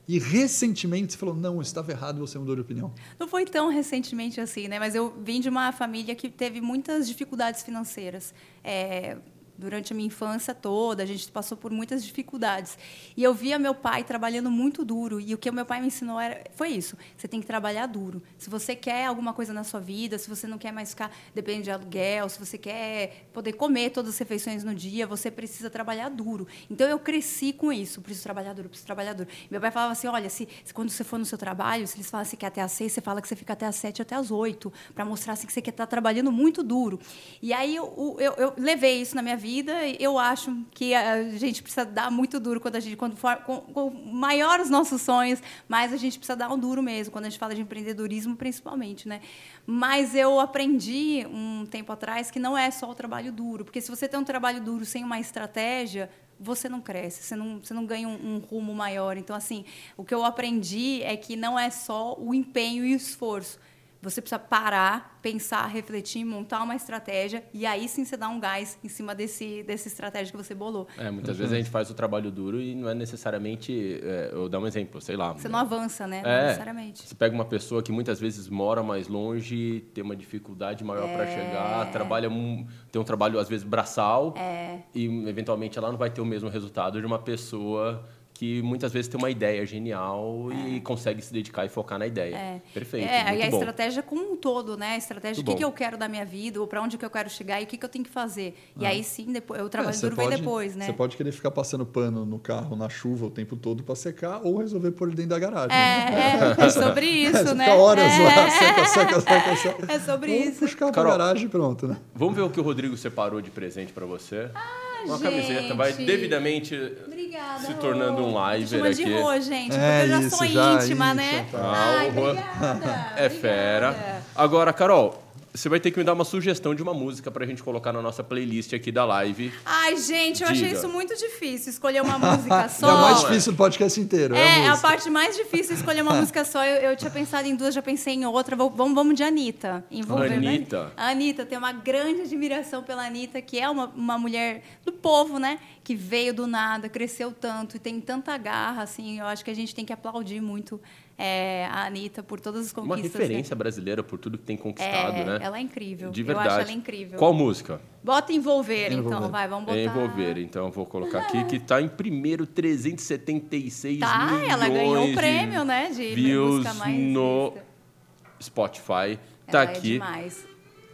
e recentemente você falou, não, estava errado e você mudou de opinião? Não foi tão recentemente assim, né? Mas eu vim de uma família que teve muitas dificuldades financeiras. É, durante a minha infância toda, a gente passou por muitas dificuldades. E eu via meu pai trabalhando muito duro, e o que meu pai me ensinou era, foi isso: você tem que trabalhar duro. Se você quer alguma coisa na sua vida, se você não quer mais ficar dependendo de aluguel, se você quer poder comer todas as refeições no dia, você precisa trabalhar duro. Então eu cresci com isso: preciso trabalhar duro, preciso trabalhar duro. Meu pai falava assim: olha, se, se, quando você for no seu trabalho, se eles falam que é até às seis, você fala que você fica até às sete, até às oito, para mostrar assim, que você quer estar tá trabalhando muito duro. E aí eu, eu, eu levei isso na minha vida vida, eu acho que a gente precisa dar muito duro quando a gente quando for com, com maior os nossos sonhos, mais a gente precisa dar um duro mesmo quando a gente fala de empreendedorismo, principalmente, né? Mas eu aprendi um tempo atrás que não é só o trabalho duro, porque se você tem um trabalho duro sem uma estratégia, você não cresce, você não, você não ganha um, um, rumo maior. Então, assim, o que eu aprendi é que não é só o empenho e o esforço. Você precisa parar, pensar, refletir, montar uma estratégia e aí sim você dá um gás em cima desse, dessa estratégia que você bolou. É, muitas uhum. vezes a gente faz o trabalho duro e não é necessariamente. É, eu dar um exemplo, sei lá. Você não avança, né? Não é, necessariamente. Você pega uma pessoa que muitas vezes mora mais longe, tem uma dificuldade maior é... para chegar, trabalha um, tem um trabalho às vezes braçal é... e eventualmente ela não vai ter o mesmo resultado de uma pessoa que muitas vezes tem uma ideia genial é. e consegue se dedicar e focar na ideia. É. Perfeito. É, e a bom. estratégia como um todo, né? A estratégia, do que, que, eu quero da minha vida, ou para onde que eu quero chegar e o que, que eu tenho que fazer. E ah. aí sim, depois, o trabalho é, duro pode, vem depois, né? Você pode querer ficar passando pano no carro na chuva o tempo todo para secar ou resolver pôr ele dentro da garagem. É, né? é, é sobre *laughs* isso, né? Fica horas lá, é. seca, seca, seca, seca. É sobre ou isso. Puxa o carro garagem e pronto, né? Vamos ver o que o Rodrigo separou de presente para você. Ah, uma gente. camiseta, vai devidamente obrigada, se tornando um live aqui. de Rô, gente, é porque eu já isso, sou já íntima, isso, né? Tá. Ai, obrigada. *laughs* É fera. Agora, Carol, você vai ter que me dar uma sugestão de uma música pra gente colocar na nossa playlist aqui da live. Ai, gente, eu Diga. achei isso muito difícil, escolher uma música *laughs* só. É a mais difícil do podcast inteiro. É, é a, a, parte mais difícil escolher uma música só. Eu, eu, tinha pensado em duas, já pensei em outra. Vamos, vamos de Anitta. Envolver, Anitta. Né? A Anitta, tem uma grande admiração pela Anitta, que é uma, uma mulher do povo, né? Que veio do nada, cresceu tanto e tem tanta garra, assim. Eu acho que a gente tem que aplaudir muito é, a Anitta por todas as conquistas. Uma referência brasileira por tudo que tem conquistado, é, né? Ela é incrível. De verdade. Eu acho ela incrível. Qual música? Bota envolver, Envolver. então, vai, vamos botar. Envolver. Então eu vou colocar aqui que tá em primeiro 376 Tá, milhões ela ganhou o prêmio, né? De views música mais no vista. Spotify. Tá Ela É aqui. demais.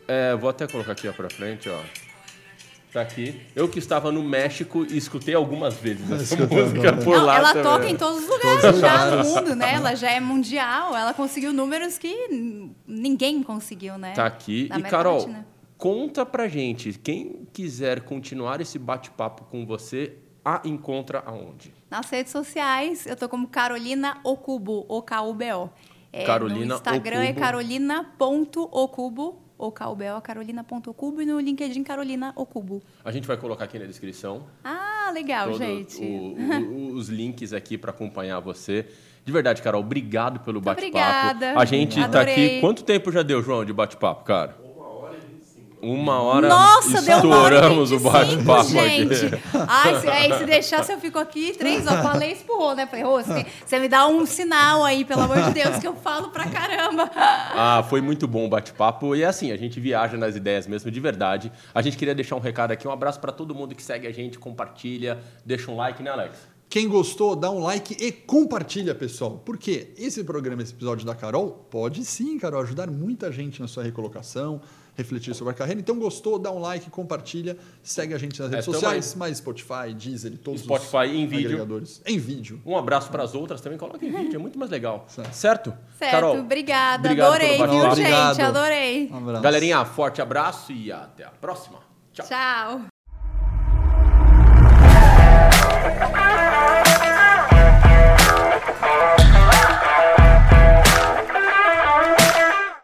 É, vou até colocar aqui ó, pra frente, ó. Tá aqui. Eu que estava no México e escutei algumas vezes essa Escutou música por Não, lá ela também. toca em todos os lugares já no mundo, né? Ela já é mundial, ela conseguiu números que ninguém conseguiu, né? Tá aqui. Na E, América Carol, Latina. conta pra gente. Quem quiser continuar esse bate-papo com você, a encontra aonde? Nas redes sociais, eu tô como Carolina Ocubo, O-K-U-B-O. É, Carolina No Instagram é Ocubo. carolina.ocubo, O-K-U-B-O, carolina.ocubo e no LinkedIn Carolina Ocubo. A gente vai colocar aqui na descrição Ah, legal, gente. o- *laughs* o- os links aqui para acompanhar você. De verdade, Carol, obrigado pelo bate-papo. obrigada. A gente tá Adorei. aqui. Quanto tempo já deu, João, de bate-papo, cara? Uma hora Nossa, deu uma hora estouramos o 25, bate-papo gente. aqui. Ai, se, aí, se deixasse, eu fico aqui três horas. Falei, espurrou, né? Falei, ô, você, você me dá um sinal aí, pelo amor de Deus, que eu falo pra caramba. Ah, foi muito bom o bate-papo. E é assim, a gente viaja nas ideias mesmo, de verdade. A gente queria deixar um recado aqui. Um abraço para todo mundo que segue a gente, compartilha, deixa um like, né, Alex? Quem gostou, dá um like e compartilha, pessoal. Porque esse programa, esse episódio da Carol, pode sim, Carol, ajudar muita gente na sua recolocação, refletir sobre a carreira. Então, gostou, dá um like, compartilha, segue a gente nas redes É, sociais, mais Spotify, Deezer e todos Spotify os em vídeo. agregadores. Em vídeo. Um abraço para as outras também. Coloca em vídeo, é muito mais legal. *laughs* Certo. Certo? Certo, Carol, obrigada. obrigado adorei, viu, gente? Obrigado. Adorei. Um abraço. Galerinha, forte abraço e até a próxima. Tchau. Tchau.